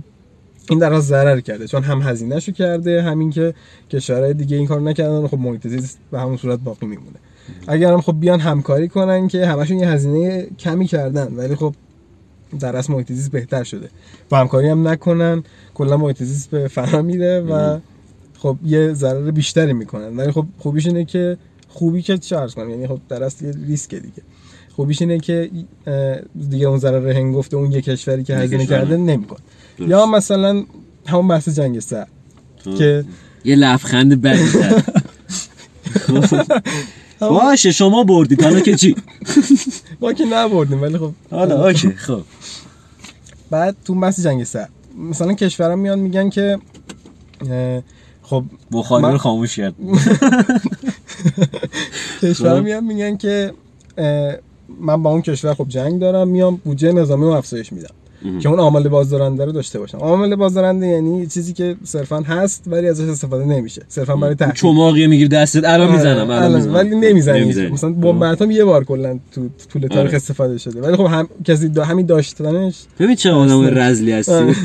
D: این در ضرر کرده چون هم هزینهشو کرده همین که کشورهای دیگه این کارو نکردن خب محیط زیست به همون صورت باقی میمونه. اگر هم خب بیان همکاری کنن که همشون یه هزینه کمی کردن ولی خب در اصل محیط زیست بهتر شده. و همکاری هم نکنن کلا محیط زیست به فنا میره و خب یه ضرر بیشتری می‌کنن. ولی خب خوبیش اینه که خوبی که چه عرض کنم. یعنی خب در اصل یه ریسک دیگه. خوبیش اینه که دیگه اون ضرر هنگفته اون یه کشوری که هزینه کرده. نمیکن. یا مثلا همون بحث جنگ سرد که
C: یه لبخند بدی (laughs) باشه شما بردید. حالا که چی؟ (laughs)
D: ما که نبردیم ولی خب.
C: حالا اوکی خب.
D: بعد تو بحث جنگ سرد مثلا کشورها میان میگن که خب
C: بخاری رو خاموش کرد. (laughs) (laughs)
D: کشورها
C: خب.
D: میان میگن که من با اون کشور خب جنگ دارم میام بودجه نظامی رو افزایش میدم که اون عامل بازدارنده رو داشته باشم عامل بازدارنده یعنی چیزی که صرفا هست ولی ازش استفاده نمیشه صرفا برای تحقیق
C: چماقی می‌گیری دستت الان می‌زنم
D: آره،
C: الان
D: الان،
C: می‌زنم
D: ولی نمی‌زنی. مثلا بمب اتم یه بار کلا تو طول تاریخ
C: آره.
D: استفاده شده ولی خب هم کسی دا همین داشتنش
C: ببین چه آدم. رزلی هستی
D: آره.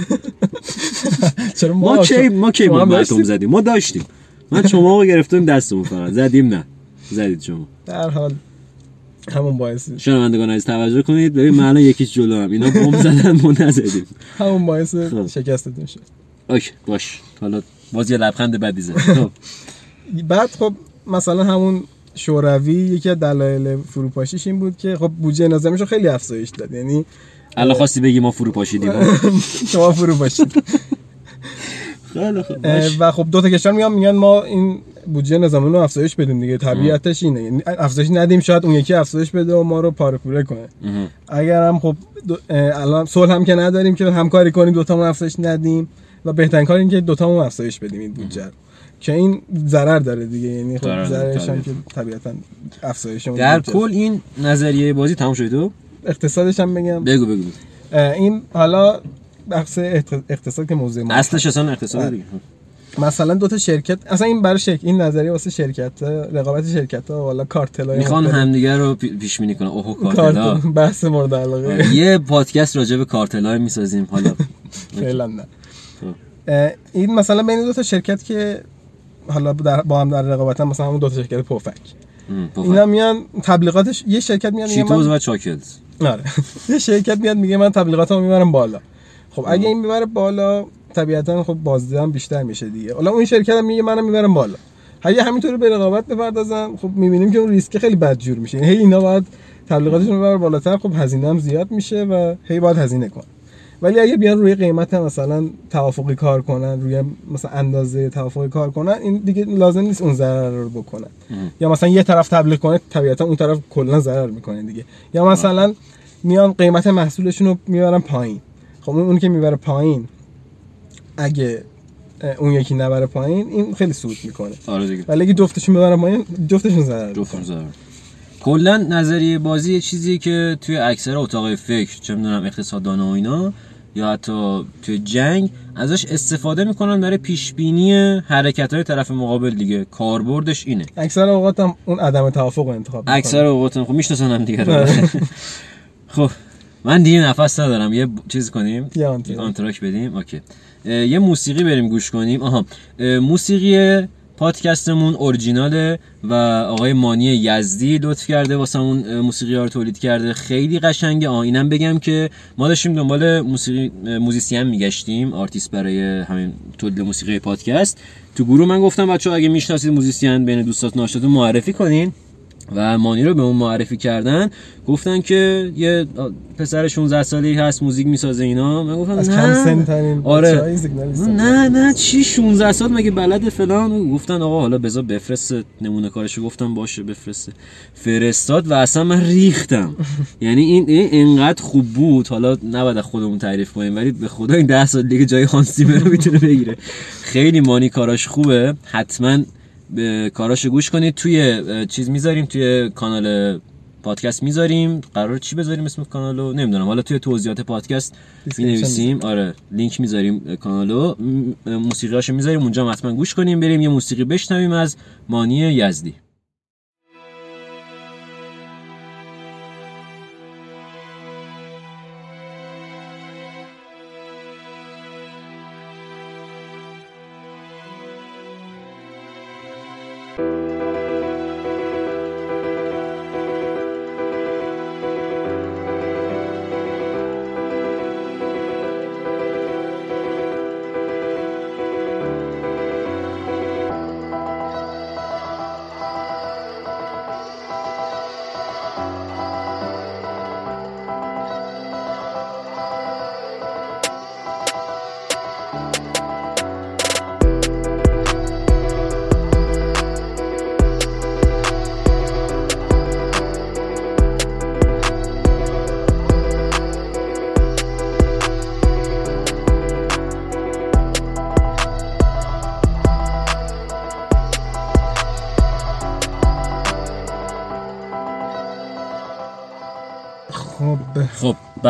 D: (laughs) چرا
C: ما کی ما کی
D: داشتید؟
C: اتم زدیم ما داشتیم من شما گرفتیم دستمون فقط. زدیم نه. زدید شما.
D: در حال همون باعث
C: شنوندگان عزیز توجه کنید. ببین من الان یکیش جلو هم. اینا بمب زدن ما نزدیم.
D: همون باعث
C: خب.
D: شکستتون شد
C: اوکی باش. حالا باز یه لبخند بدی زد. خب.
D: بعد خب مثلا همون شوروی یکی از دلایل فروپاشیش این بود که خب بودجه نظامیش رو خیلی افزایش داد. یعنی
C: الان خواستی بگی ما فرو پاشیدیم (laughs)
D: شما فرو باشید
C: خیلی خوب.
D: و خب دو تا کشور میان میگن ما این بودجه نظامی رو افزایش بدیم دیگه. طبیعتش اینه. یعنی افزایش ندیم شاید اون یکی افزایش بده و ما رو پاره پوره کنه. اگر هم خب دو- الان صلح هم که نداریم که همکاری کنیم دوتامون افزایش ندیم. و بهترین کار این که دوتامون افزایش بدیم این بودجه که این ضرر داره دیگه. یعنی خب ضررش هم که. طبیعتا افزایش
C: در. کل این نظریه بازی تموم شد
D: اقتصادش هم بگم.
C: بگو بگو
D: این حالا بحث اقت- اقتصاد که موضوع ما
C: اصلش اصلا اقتصاد
D: بله.
C: دیگه.
D: مثلا دو تا شرکت اصلا این برای شرکت این نظریه واسه شرکت رقابت شرکت ها والا کارتل های
C: می‌خوان. همدیگه رو پی- پیش بینی کنن
D: کارتل
C: کارتلا.
D: بحث مورد علاقه.
C: یه پادکست راجع به کارتلا می‌سازیم. حالا. (laughs)
D: فعلا نه. این مثلا بین دو تا شرکت که حالا در با هم در رقابتن مثلا همون دو تا شرکت پفک. اینا میان تبلیغاتش یه شرکت میاد میگه
C: چیتوز
D: من
C: و چاکلز.
D: آره. (laughs) یه شرکت میاد میگه من تبلیغاتمو می‌برم بالا. خب اگه این می‌بره بالا طبیعتا خب بازده هم بیشتر میشه دیگه. حالا اون شرکت هم میگه منم می‌برم بالا. اگه همینطوری به رقابت بپردازن خب می‌بینیم که اون ریسک خیلی بدجور میشه. هی اینا باید تبلیغاتشون رو ببر بالاتر خب هزینه هم زیاد میشه و هی باید هزینه کن ولی اگه بیان روی قیمت مثلا توافقی کار کنن روی مثلا اندازه توافقی کار کنن این دیگه لازم نیست اون ضرر رو بکنن. یا مثلا یه طرف تبلیغ کنه طبیعتا اون طرف کلا ضرر می‌کنه دیگه. یا مثلا میان قیمت محصولشون رو می‌برن پایین. خب اون که می‌بره پایین اگه اون یکی نبره پایین این خیلی سود می‌کنه.
C: آره دیگه.
D: ولی اگه جفتشون ببرن پایین جفتشون ضرر
C: جفتش
D: می‌کنه
C: ضرر. کلا نظریه بازی یه چیزیه که توی اکثر اتاق فکر چه می‌دونم اقتصاددانا و اینا یا حتی توی جنگ ازش استفاده می‌کنن برای پیش بینی حرکت های طرف مقابل دیگه. کاربردش اینه.
D: اکثر اوقات هم اون عدم توافق رو انتخاب می‌کنن
C: اکثر اوقات خب می‌شناسن هم دیگه.
D: آره. (laughs)
C: خب من دیگه نفس ندارم. یه چیز کنیم؟
D: یه آنتراک.
C: بدیم؟ okay. یه موسیقی بریم گوش کنیم. آها. اه، موسیقی پادکستمون اورجیناله و آقای مانی یزدی لطف کرده واسمون موسیقی ها رو تولید کرده. خیلی قشنگه. آه اینم بگم که ما داشتیم دنبال موسیقی musician میگشتیم آرتیست برای همین تولید موسیقی پادکست. تو گروه من گفتم بچه اگه می‌شناسید موزیسین بین دوستاتون آشناتون معرفی کنین. و مانی رو به اون معرفی کردن گفتن که یه پسر 16 ساله‌ای هست موزیک می‌سازه اینا. من گفتم
D: از
C: نه.
D: کم سن
C: آره. نه نه چی 16 سال؟ مگه بلد فلان؟ گفتن آقا حالا بذار بفرست نمونه کارشو. گفتم باشه بفرسته فرستاد و اصلا من ریختم. (laughs) یعنی این این انقدر خوب بود. حالا نباید خودمون تعریف کنیم ولی به خدا این 10 سال دیگه جای هانس زیمر رو می‌تونه بگیره. خیلی مانی کاراش خوبه. حتما به کاراشو گوش کنید. توی چیز می‌ذاریم توی کانال پادکست می‌ذاریم. قرار چی بذاریم اسم کانالو؟ نمی‌دونم. حالا توی توضیحات پادکست می نویسیم آره لینک می‌ذاریم کانالو. موسیقیاشو می‌ذاریم. اونجا حتما گوش کنیم بریم یه موسیقی بشنویم از مانی یزدی.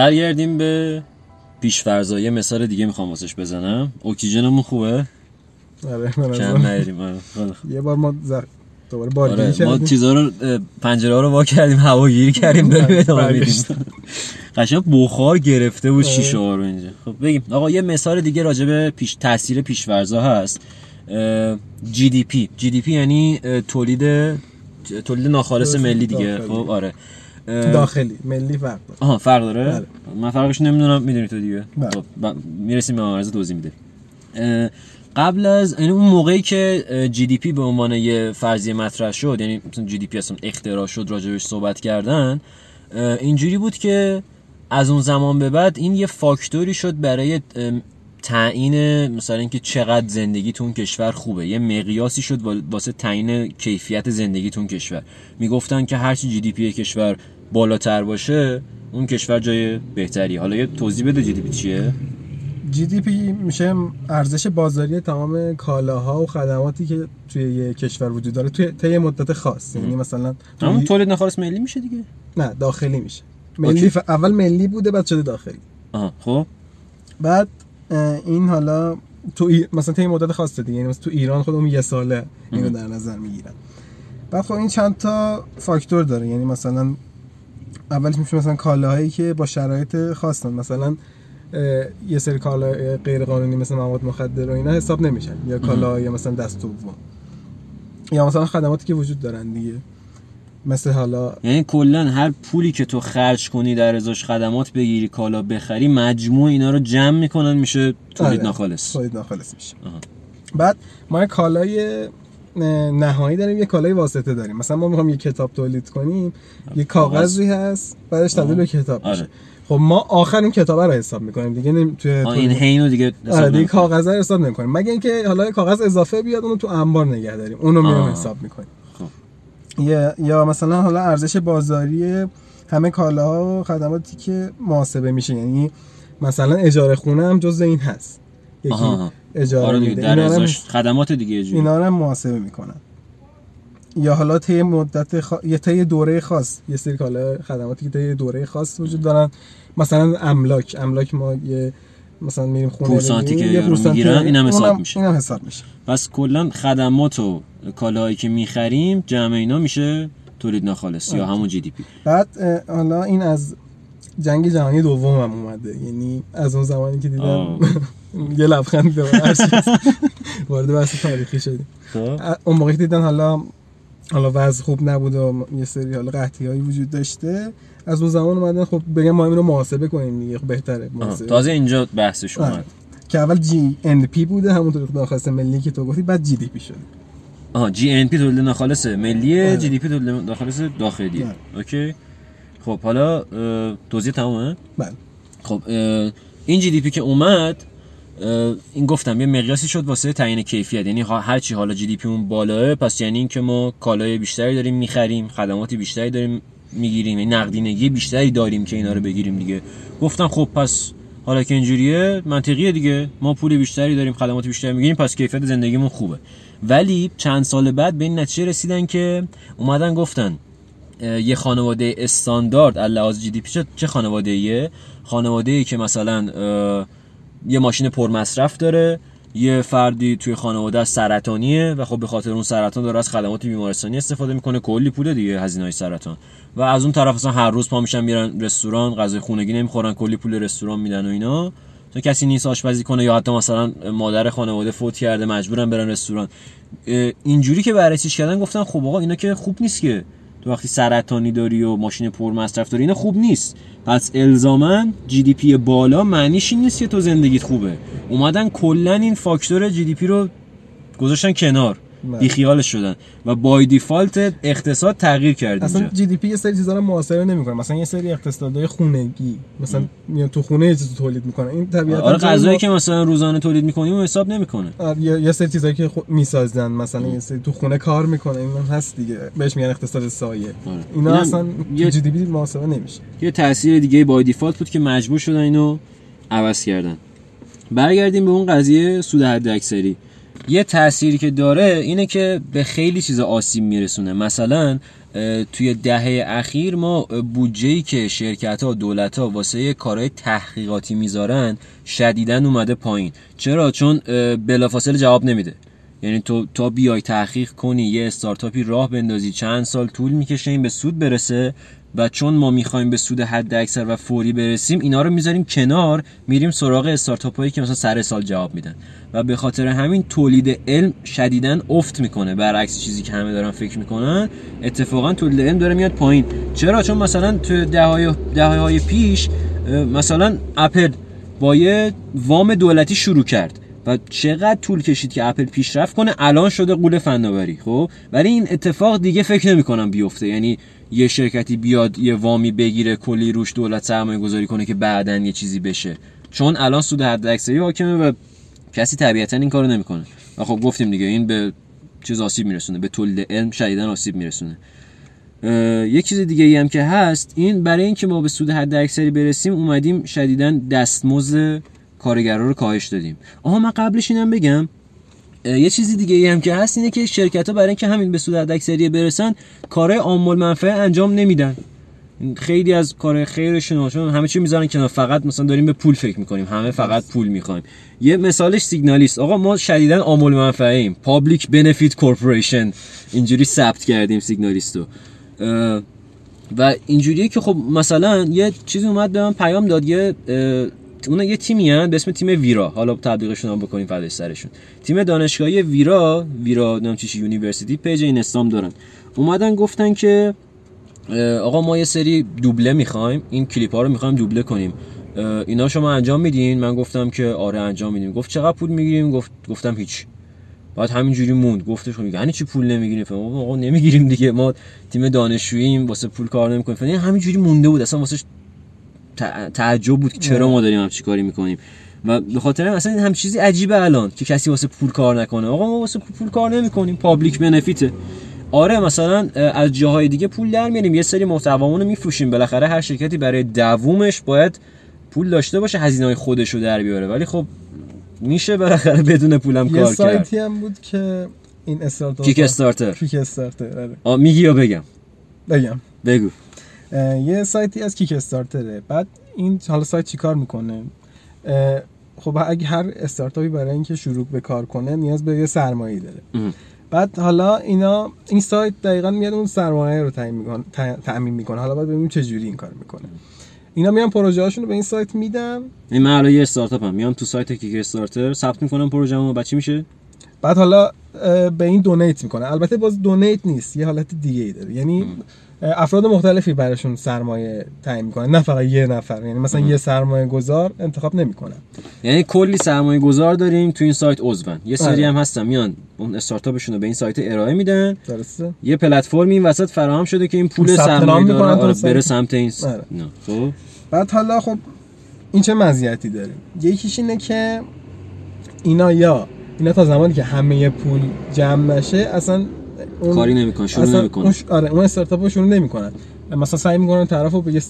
C: برگردیم به پیش‌فرضا یه مثال دیگه می‌خوام واسش بزنم. اکسیژنمون خوبه؟
D: آره من
C: آره.
D: یه بار ما زر... دوباره بارگیری
C: آره ما چیزا رو پنجره ها رو وا کردیم هواگیری کردیم (laughs) بریم ادامه میدیم. قشنگ بخار گرفته بود
D: آره.
C: شیشه ها رو اینجا. خب بگیم. آقا یه مثال دیگه راجع به پیش تاثیر پیش‌فرضا هست. جی دی پی جی دی پی یعنی تولید تولید ناخالص ملی دیگه. خب آره.
D: داخلی ملی فرق داره
C: آها فرق داره
D: بله.
C: من فرقش نمی‌دونم می‌دونی تو دیگه
D: بله.
C: خب ب- می‌رسیم به معرض توضیح میده قبل از یعنی اون موقعی که GDP به عنوان یه فرضیه مطرح شد یعنی مثلا GDP اصلا اختراع شد راجبش صحبت کردن اینجوری بود که از اون زمان به بعد این یه فاکتوری شد برای تعیین مثلا اینکه چقدر زندگی تو اون کشور خوبه. یه مقیاسی شد وا- واسه تعیین کیفیت زندگی تو اون کشور. می‌گفتن که هرچی GDP کشور بالاتر باشه اون کشور جای بهتری. حالا یه توضیح بده GDP چیه؟
D: GDP میشه ارزش بازاری تمام کالاها و خدماتی که توی یه کشور وجود داره توی طی مدت خاص. یعنی مثلا توی-
C: همون تولید ناخالص ملی میشه دیگه؟
D: نه داخلی میشه. ملی ف... اول ملی بوده بعد شده داخلی.
C: آها خب.
D: بعد این حالا تو ای... مثلا طی مدت خاصه دیگه یعنی مثلا تو ایران خودمون یه ساله اینو در نظر می‌گیرن. بعد خب این چند تا فاکتور داره یعنی مثلا اولش میشه مثلا کالاهایی که با شرایط خاصن. مثلا یه سری کالا غیر قانونی مثل مواد مخدر و اینا حساب نمیشن یا کالا یا مثلا دست دوم یا مثلا خدماتی که وجود دارن دیگه. مثل حالا
C: یعنی کلا هر پولی که تو خرج کنی در ازاش خدمات بگیری کالا بخری مجموع اینا رو جمع می‌کنن میشه تولید
D: آره،
C: ناخالص
D: تولید ناخالص میشه
C: آها.
D: بعد ما کالای نهایی داریم یه کالای واسطه داریم مثلا ما می‌خوام یه کتاب تولید کنیم یه کاغذی هست بعدش تبدیل به کتاب میشه
C: آره.
D: خب ما آخر اون کتاب رو حساب می‌کنیم دیگه نمی... توی
C: آه، این هینو دیگه حساب
D: آره دیگه. کاغذ رو حساب نمی‌کنیم مگه اینکه حالا کاغذ اضافه بیاد اونو تو انبار نگه داریم اونو میایم
C: آه.
D: حساب می‌کنیم. یا یا مثلا حالا ارزش بازاری همه کالاها و خدماتی که محاسبه میشه یعنی مثلا اجاره خونه هم جز این هست. یکی
C: آها،.
D: اجاره
C: آره دیگه
D: میده.
C: در
D: اینا هم-
C: خدمات دیگه جوری.
D: اینا رو هم محاسبه می‌کنن. یا حالا طی مدت خا... یا طی دوره خاص یه سری کالا خدماتی که طی دوره خاص وجود دارن. مثلا املاک. املاک ما یه مثلا میریم خونه
C: پورسانتی
D: بگیریم،
C: که
D: یه پورسانتی
C: می‌گیرن، حساب میشه.
D: اینم حساب میشه.
C: پس کلا خدمات و کالاهایی که می‌خریم جمع اینا میشه تولید ناخالص یا. همون جی دی پی
D: بعد حالا این از جنگ جهانی دوم هم اومده یعنی از اون زمانی که دیدم. (laughs) یه لبخند دوباره هر چیز. وارد بحث تاریخی شدیم
C: خب
D: اون موقع دیدن حالا حالا وضع خوب نبود و یه سری حالا قحطی هایی وجود داشته از اون زمان اومدن خب بگم ما اینو محاسبه کنیم دیگه خب بهتره. محاسبه
C: تازه اینجا بحثش
D: آره.
C: اومد
D: که اول جی ان پی بوده همون تولید ناخالص ملی که تو گفتی بعد جی دی پی شد
C: آها GNP تولید ناخالص ملیه
D: آره.
C: GDP تولید ناخالص داخلیه
D: آره.
C: okay. خب حالا توضیح تمامه؟
D: بله.
C: خب این GDP که اومد این گفتم یه مقیاسی شد واسه تعیین کیفیت. یعنی هر چی حالا GDP اون بالاه پس یعنی اینکه ما کالای بیشتری داریم می‌خریم خدماتی بیشتری داریم می‌گیریم یعنی نقدینگی بیشتری داریم که اینا رو بگیریم دیگه. گفتم خب پس حالا که اینجوریه منطقیه دیگه. ما پول بیشتری داریم خدمات بیشتری می‌گیریم پس کیفیت زندگیمون خوبه. ولی چند سال بعد به این نتیجه رسیدن که اومدن گفتن یه خانواده استاندارد از لحاظ جی دی پی چه- خانواده ایه خانواده ای که مثلا یه ماشین پرمصرف داره یه فردی توی خانواده سرطانیه و خب به خاطر اون سرطان داره از خدمات بیمارستانی استفاده می‌کنه. کلی پوله دیگه هزینه های سرطان. و از اون طرف مثلا هر روز پا میشن میرن رستوران غذای خونگی نمی‌خورن کلی پول رستوران میدن و اینا. تا کسی نیست آشپزی کنه یا حتی مثلا مادر خانواده فوت کرده مجبورن برن رستوران. اینجوری که بررسیش کردن گفتن خب آقا اینا که خوب نیست که تو وقتی سرطانی داری و ماشین پر مصرف داری اینا خوب نیست پس الزاما GDP بالا معنیش این نیست که تو زندگیت خوبه اومدن کلا این فاکتور GDP رو گذاشتن کنار. بیخیالش شدن. و by default اقتصاد تغییر کرد
D: اصلا GDP یه سری چیزا رو محاسبه نمی‌کنه. مثلا یه سری اقتصادهای خونگی مثلا میان تو خونه یه چیزی تولید می‌کنه این طبیعتا
C: آره غذایی که مثلا روزانه تولید می‌کنیم اون حساب نمی‌کنه.
D: آره، یه سری چیزایی که خود می‌سازن. مثلا یه سری تو خونه کار می‌کنه این هم هست دیگه. بهش میگن اقتصاد سایه.
C: آره.
D: اینا
C: اینم
D: اصلا
C: یه-
D: جی دی پی محاسبه نمیشه.
C: یه تاثیر دیگه بای دیفالت بود که مجبور شدن اینو عوض کردن. برگردیم به اون قضیه سود حد اکثری یه تأثیری که داره اینه که به خیلی چیزا آسیب میرسونه. مثلا توی دهه اخیر ما بودجه‌ای که شرکت ها دولت ها واسه کارهای تحقیقاتی می‌ذارن شدیدن اومده پایین. چرا؟ چون بلافاصله جواب نمیده. یعنی تو تا بیای تحقیق کنی یه استارتاپی راه بندازی چند سال طول می‌کشه این به سود برسه. و چون ما می‌خوایم به سود حد اکثر و فوری برسیم اینا رو می‌ذاریم کنار میریم سراغ استارتاپ هایی که مثلا سر سال جواب میدن. و به خاطر همین تولید علم شدیداً افت می‌کنه. برعکس چیزی که همه دارن فکر می‌کنن اتفاقا تولید علم داره میاد پایین. چرا؟ چون مثلا تو دههای دهه های پیش مثلا اپل با یه وام دولتی شروع کرد. و چقدر طول کشید که اپل پیشرفت کنه؟ الان شده قول فناوری خب؟ ولی این اتفاق دیگه فکر نمی کنم بیفته. یعنی یه شرکتی بیاد یه وامی بگیره کلی روش دولت سرمایه گذاری کنه که بعدا یه چیزی بشه. چون الان سود حد اکثری حاکمه و کسی طبیعتا این کارو نمی‌کنه. و خب گفتیم دیگه این به چیز آسیب میرسونه به تولید علم شدیدن آسیب میرسونه. یک چیز دیگه ای هم که هست این برای اینکه ما به سود حد اکثری برسیم اومدیم شدیدن دستمزد کارگرا رو کاهش دادیم. آها من قبلش اینم بگم یه چیزی دیگه ای هم که هست اینه که شرکت ها برای اینکه همین به سود حد اکثری برسن کارهای عامل منفعه انجام نمیدن. خیلی از کار خیرشون چون همه چی می‌ذارن کنار. فقط مثلا داریم به پول فکر می‌کنیم. همه فقط پول می‌خوایم. یه مثالش سیگنالیست. آقا ما شدیدا عام المنفعه ایم public benefit corporation اینجوری ثبت کردیم سیگنالیستو. و اینجوریه که خب مثلا یه چیزی اومد به من پیام داد. یه اون یه تیمی هن به اسم تیم ویرا. حالا تبلیغشون هم بکنیم فدای سرشون. تیم دانشگاهی ویرا ویرا نام چیشی university page اینستام دارن. اومدن گفتن که آقا ما یه سری دوبله می‌خوایم. این کلیپ ها رو می‌خوایم دوبله کنیم. اینا شما انجام میدین؟ من گفتم که آره انجام میدیم. گفت چقدر پول می‌گیریم؟ گفت گفتم هیچ. بعد همینجوری موند. گفتش خب یعنی چی پول نمی‌گیریم؟ فهم آقا نمی‌گیریم دیگه. ما تیم دانشجوییم واسه پول کار نمی‌کنیم. فهم همینجوری مونده بود. اصلا واسه تعجب بود که چرا ما داریم همچی کاری می‌کنیم. و به خاطر هم اصلا هم چیزی عجیبه الان که کسی واسه پول کار نکنه. آقا ما واسه پول کار نمی‌کنیم. پابلیک بنفیته آره مثلا از جاهای دیگه پول در میاریم یه سری محتوامون رو میفروشیم. بالاخره هر شرکتی برای دوومش باید پول داشته باشه هزینه های خودش رو در بیاره. ولی خب میشه بالاخره بدون پولم
D: یه
C: کار کرد.
D: سایتی هم بود که این استارتاپ
C: کیک استارتر
D: کیک استارتر آره.
C: میگی یا بگم؟
D: بگم.
C: بگو.
D: یه سایتی از کیک استارتره بعد این حالا سایت چیکار می‌کنه؟ خب اگه هر استارتاپی برای اینکه شروع به کار کنه نیاز به یه سرمایه داره. بعد حالا اینا این سایت دقیقا میاد اون سرمایه رو تعیین می‌کنه. حالا باید ببینیم چه جوری این کار می‌کنه. اینا میان پروژه هاشون رو به این سایت میدن.
C: این من الان یه استارتاپ هم میام تو سایت کیک استارتر ثبت می‌کنم پروژه‌مو. بعد چی میشه؟
D: بعد حالا به این دونیت می‌کنه. البته باز دونیت نیست یه حالت دیگه ای داره. یعنی افراد مختلفی براشون سرمایه تعیین می‌کنن نه فقط یه نفر. یعنی مثلا یه سرمایه گذار انتخاب نمی‌کنن.
C: یعنی کلی سرمایه گذار داریم تو این سایت عضون. یه سری
D: آره.
C: هم هستن میان اون استارتاپشون رو به این سایت ارائه میدن.
D: درسته.
C: یه پلتفرمی این وسط فراهم شده که این پول سرمایه داره آره. بره سمت این س-
D: آره.
C: خب.
D: بعد حالا خب این چه مزیتی داره یکیش اینه که اینا یا اینا تا زمانی که همه پول جمع نشه اصلا اون
C: کاری نمی‌کنه شروع نمی‌کنه
D: اون ش- آره اون استارتاپ رو شروع نمی‌کنن مثلا سعی می‌کنن طرف رو به یه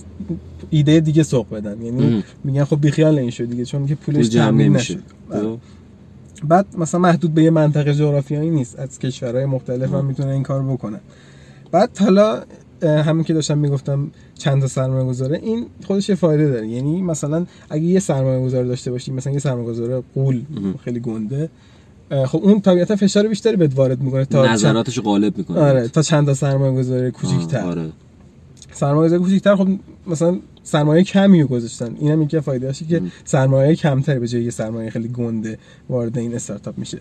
D: ایده دیگه سوق بدن یعنی
C: مهم.
D: میگن خب بیخیال این شد دیگه چون که
C: پول
D: پولش
C: جمع نمیشه. خب.
D: بعد مثلا محدود به یه منطقه جغرافیایی نیست از کشورهای مختلف هم می‌تونه این کار بکنه بعد حالا اه، همین که داشتم می‌گفتم چند تا سرمایه گذاره این خودش فایده داره یعنی مثلا اگه یه سرمایه گذار داشته باشی مثلا یه سرمایه گذار قول. خیلی گنده خب اون طبیعتا فشار بیشتری بهت وارد می‌کنه تا چند...
C: نظراتش رو غالب می‌کنه.
D: آره تا چند تا سرمایه گذاری کوچیک‌تر.
C: آره.
D: سرمایه گذاری کوچیک‌تر خب مثلا سرمایه کمی رو گذاشتن. اینم یکی از فایده‌هاشه که. سرمایه کمتری به جای یه سرمایه خیلی گنده وارد این استارتاپ میشه.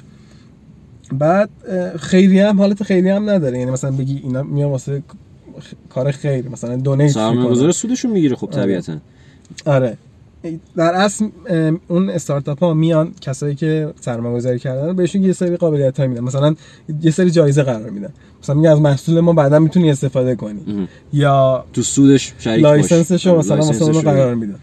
D: بعد اه، خیری هم حالت خیری هم نداره. یعنی مثلا بگی اینا میان واسه خ- کار خیر مثلا donate
C: سرمایه گذار سودشون می‌گیره خب
D: آره.
C: طبیعتا.
D: آره. در اصل اون استارتاپ ها میان کسایی که سرمایه گذاری کردن بهشون یه سری قابلیت های میدن. مثلا یه سری جایزه قرار میدن. مثلا میگه از محصول ما بعدا می‌تونی استفاده کنی. یا
C: تو سودش شریک license
D: ش رو مثلا
C: license
D: ش مثلا
C: رو.
D: قرار میدن.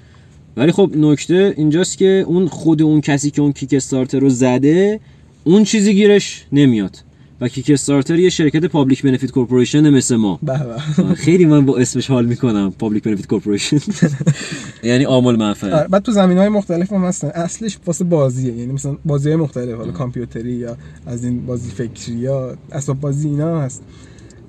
C: ولی خب نکته اینجاست که اون خود اون کسی که اون Kickstarter رو زده اون چیزی گیرش نمیاد. و Kickstarter یه شرکت public benefit corporation مثل ما. خیلی من با اسمش حال می‌کنم public benefit corporation یعنی عام المنفعه.
D: آره، بعد تو زمین های مختلف هم هستن. اصلش واسه بازیه. یعنی مثلا بازی های مختلف حالا کامپیوتری یا از این بازی فکری یا اسباب بازی اینا هست.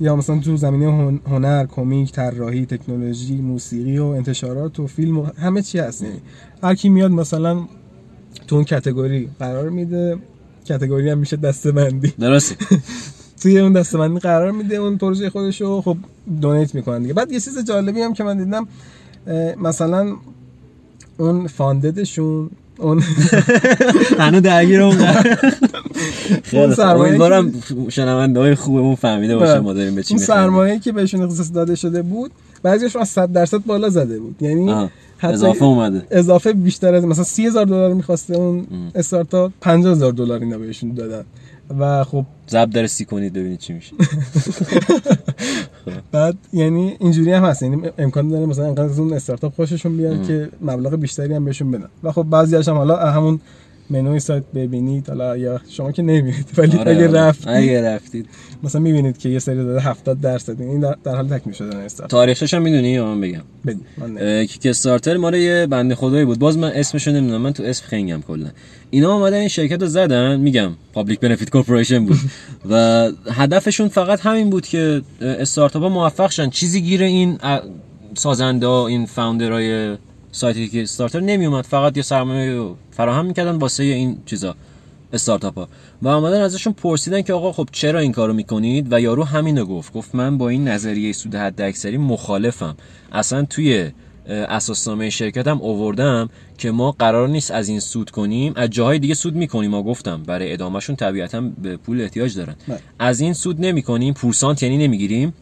D: یا مثلا تو زمینه هن- هنر کمیک طراحی تکنولوژی موسیقی و انتشارات و فیلم و همه چی هست. یعنی هر کی میاد مثلا تو اون کتگوری قرار میده کتگوری هم میشه دسته بندی
C: درسته. (laughs)
D: توی اون دستبندی قرار میده اون پروژه خودش رو خب دونیت می‌کنن دیگه. بعد یه چیز جالبی هم که من دیدم مثلا اون فانددشون اون (laughs)
C: هنو درگیر اون (laughs) خیلی امیدوارم شنونده های خوبمون فهمیده باشه
D: بله.
C: ما داریم به چی
D: اون. سرمایه که بهشون اختصاص داده شده بود بعضیشون از 100 درصد بالا زده بود. یعنی
C: اضافه اومده.
D: اضافه بیشتر از مثلا 30000 دلار می‌خواسته اون استارتاپ 50000 دلار اینا بهشون دادن. و خب
C: زب در سی کنید ببینید چی میشه. (laughs)
D: بعد یعنی اینجوری هم هست. یعنی امکان داره مثلا انقدر از اون استارتاپ خوششون بیاد که مبلغ بیشتری هم بهشون بدن. و خب بعضیاش هم حالا همون منوی سایت ببینید. حالا یا شما که نمی‌بینید ولی
C: آره،
D: اگه
C: آره.
D: رفتید
C: اگه رفتید.
D: مثلا می‌بینید که یه سری داده 70 درصد. این در, در حال تکمیل شدن استارتاپ
C: تاریخش هم می‌دونی؟ یا من بگم.
D: من.
C: اه، Kickstarter مال یه بنده خدایی بود. باز من اسمشو نمی‌دونم. من تو اسم خنگم کلا. اینا اومدن این شرکت رو زدن. میگم public benefit corporation بود. (laughs) و هدفشون فقط همین بود که استارتاپ ها موفق شن. چیزی گیر این سازنده این founder های سایت Kickstarter نمیومد فقط یه سرمایه رو فراهم می‌کردن واسه این چیزا استارتاپ ها و اومدن ازشون پرسیدن که آقا خب چرا این کارو می‌کنید؟ و یارو همینو گفت گفت من با این نظریه سود حد اکثری مخالفم. اصلا توی اساسنامه شرکتم اووردم که ما قرار نیست از این سود کنیم از جاهای دیگه سود می‌کنیم ما گفتم. برای ادامهشون طبیعتا به پول احتیاج دارن.
D: بله.
C: از این سود نمی‌کنیم پورسانت یعنی نمی‌گیریم.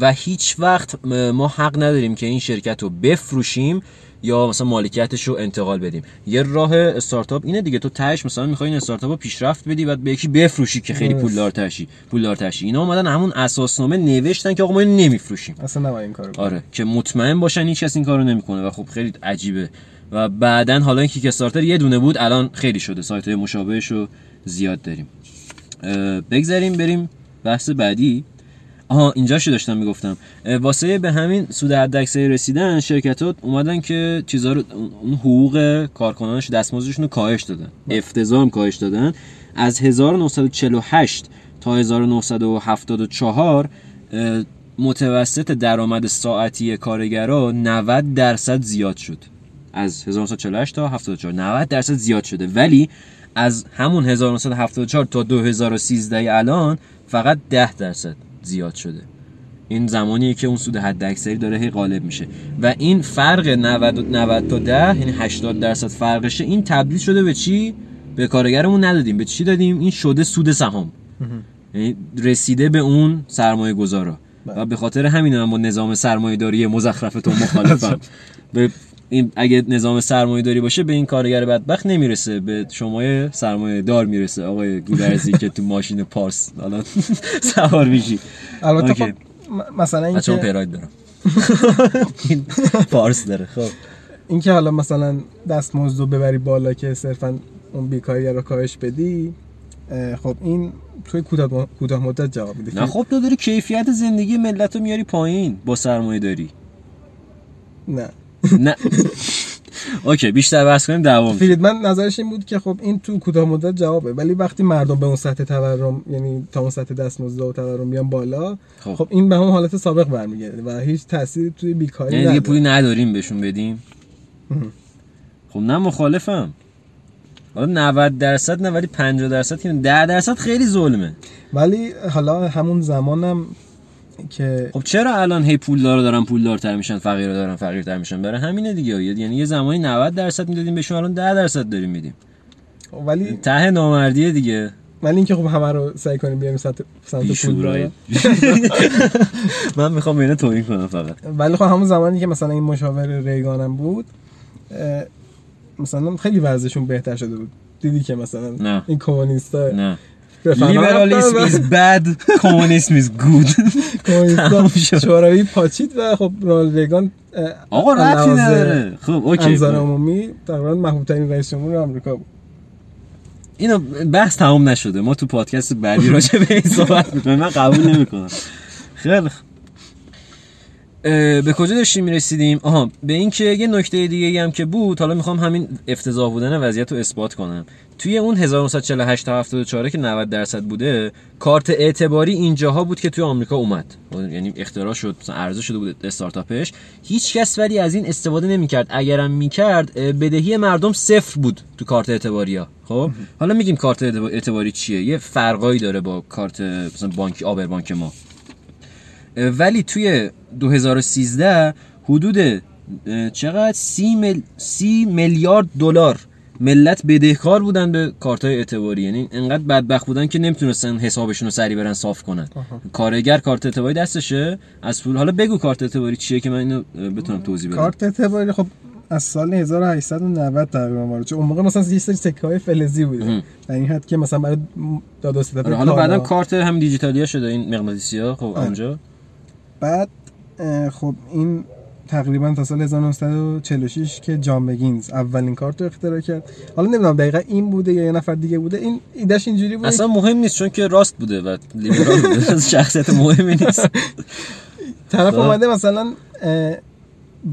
C: و هیچ وقت ما حق نداریم که این شرکت رو بفروشیم یا مثلا مالکیتش رو انتقال بدیم. یه راه استارتاپ اینه دیگه تو تهش مثلا می‌خوای این استارتاپ رو پیشرفت بدی بعد به یکی بفروشی که خیلی. پولدار تشی پولدار تشی اینا اومدن همون اساسنامه نوشتن که آقا ما اینو نمیفروشیم.
D: اصلا نباید این کارو.
C: آره که مطمئن باشن هیچ کس این کارو نمی‌کنه و خب خیلی عجیبه. و بعدا حالا این کیک استارتر یه دونه بود الان خیلی شده. سایت های مشابهش رو زیاد داریم. بگذاریم بریم بحث بعدی. آها اینجاشو داشتم می‌گفتم. واسه به همین سود حداکثری رسیدن شرکت ها اومدن که چیزا رو اون حقوق کارکنانش دستمزدشون رو کاهش دادن. افتضاح هم کاهش دادن. از 1948 تا 1974 اه، متوسط درآمد ساعتی کارگرا 90 درصد زیاد شد. از 1948 تا 74 90 درصد زیاد شده. ولی از همون 1974 تا 2013 الان فقط 10 درصد. زیاد شده. این زمانیه که اون سود حد اکثری داره هی غالب میشه. و این فرق 90 و- 90 تا 10 یعنی 80 درصد فرقشه این تبدیل شده به چی؟ به کارگرمون ندادیم. به چی دادیم؟ این شده سود سهام. یعنی رسیده به اون سرمایه گذارا و به خاطر همین هم با نظام سرمایه‌داری مزخرفتون مخالفم. (laughs) به این اگه نظام سرمایه داری باشه به این کارگر بدبخت نمی‌رسه. به شما سرمایه دار می‌رسه. آقای گودرزی که تو ماشین پارس حالا (laughs) سوار میشی.
D: البته. خب مثلا
C: بچه
D: اینکه
C: پراید دارم این پارس داره. خب.
D: اینکه حالا مثلا دستمزد رو ببری بالا که صرفا اون بیکاری رو کاهش بدی خب این توی کوتاه کوتاه مدت جواب میده.
C: نه خب تو داری کیفیت زندگی ملت رو میاری پایین با سرمایه داری.
D: نه.
C: نه. اوکی بیشتر بحث کنیم دوام
D: فریدمن نظرش این بود که خب این تو کوتاه مدت جوابه ولی وقتی مردم به اون سطح تورم یعنی تا اون سطح دستمزد و تورم بیان بالا
C: خب.
D: خب, این به همون حالت سابق برمیگرده و هیچ تأثیری توی بیکاری
C: یعنی دیگه. پولی نداریم بهشون بدیم؟ خب نه مخالفم. حالا 90 درصد نه ولی 50 درصد که 10 درصد خیلی ظلمه.
D: ولی حالا همون زمانم که
C: خب چرا الان هی پولدار دارن پولدارتر میشن فقیر دارن فقیرتر میشن؟ برای همینه دیگه. یعنی یه زمانی 90 درصد می‌دادیم بهشون الان 10 درصد داریم میدیم.
D: ولی
C: ته نامردیه دیگه.
D: ولی اینکه خب همه رو سعی کنیم بیاریم سمت سمت پول (laughs)
C: من می‌خوام بینه توهین کنم فقط.
D: ولی خب همون زمانی که مثلا این مشاور ریگانم بود مثلا خیلی وضعشون بهتر شده بود. دیدی که مثلا
C: نه.
D: این کمونیستا
C: نه. لیبرالیسم
D: رفتن
C: is bad communism is good
D: کمونیستا
C: تموم شد.
D: شوروی پاچید و خب اه،
C: آقا
D: لحاظ
C: نداره. خب اوکی.
D: انظار. عمومی تقریبا محبوب ترین رئیس جمهور آمریکا بود.
C: اینو بحث تمام نشده. ما تو پادکست بعدی راجع به این صحبت می‌کنیم. من قبول نمی‌کنم. خیلی به کجا داشتیم می‌رسیدیم؟ آها به این که یه نکته دیگه هم که بود حالا می‌خوام همین افتضاح بودن وضعیت رو اثبات کنم. توی اون 1948 تا 74 که 90 درصد بوده کارت اعتباری اینجاها بود که توی آمریکا اومد. یعنی اختراع شد مثلا عرضه شده بود استارتاپش. هیچ کس ولی از این استفاده نمی‌کرد. اگرم می‌کرد بدهی مردم صفر بود تو کارت اعتباری ها خب حالا میگیم کارت اعتباری چیه؟ یه فرقایی داره با کارت مثلا بانک آبر بانک ما. ولی توی 2013 حدود چقدر سی, مل... سی میلیارد دلار ملت بدهکار بودن به کارت اعتباری. یعنی انقدر بدبخت بودن که نمی‌تونستن حسابشون رو سری برن صاف کنن. کارگر کارت اعتباری دستشه. از پول حالا بگو کارت اعتباری چیه که من اینو بتونم توضیح بدم.
D: کارت اعتباری خب از سال 1890 تقریبا وارد شد. اون موقع مثلا یه سری سکه های فلزی بوده. در این حد که مثلا برای داد و ستد
C: حالا. بعدا کارت هم دیجیتالیا شده این مغناطیسی ها خب
D: آره. بعد خب این تقریبا تا سال 1946 که جان بگینز اولین کارت رو اختراع کرد. حالا نمی‌دونم دقیقا این بوده یا یه نفر دیگه بوده. این ایدهش اینجوری بود؟
C: اصلا مهم نیست چون که راست بوده و لیبرال بوده. (laughs) شخصیت مهمی نیست.
D: طرف
C: خب.
D: اومده مثلا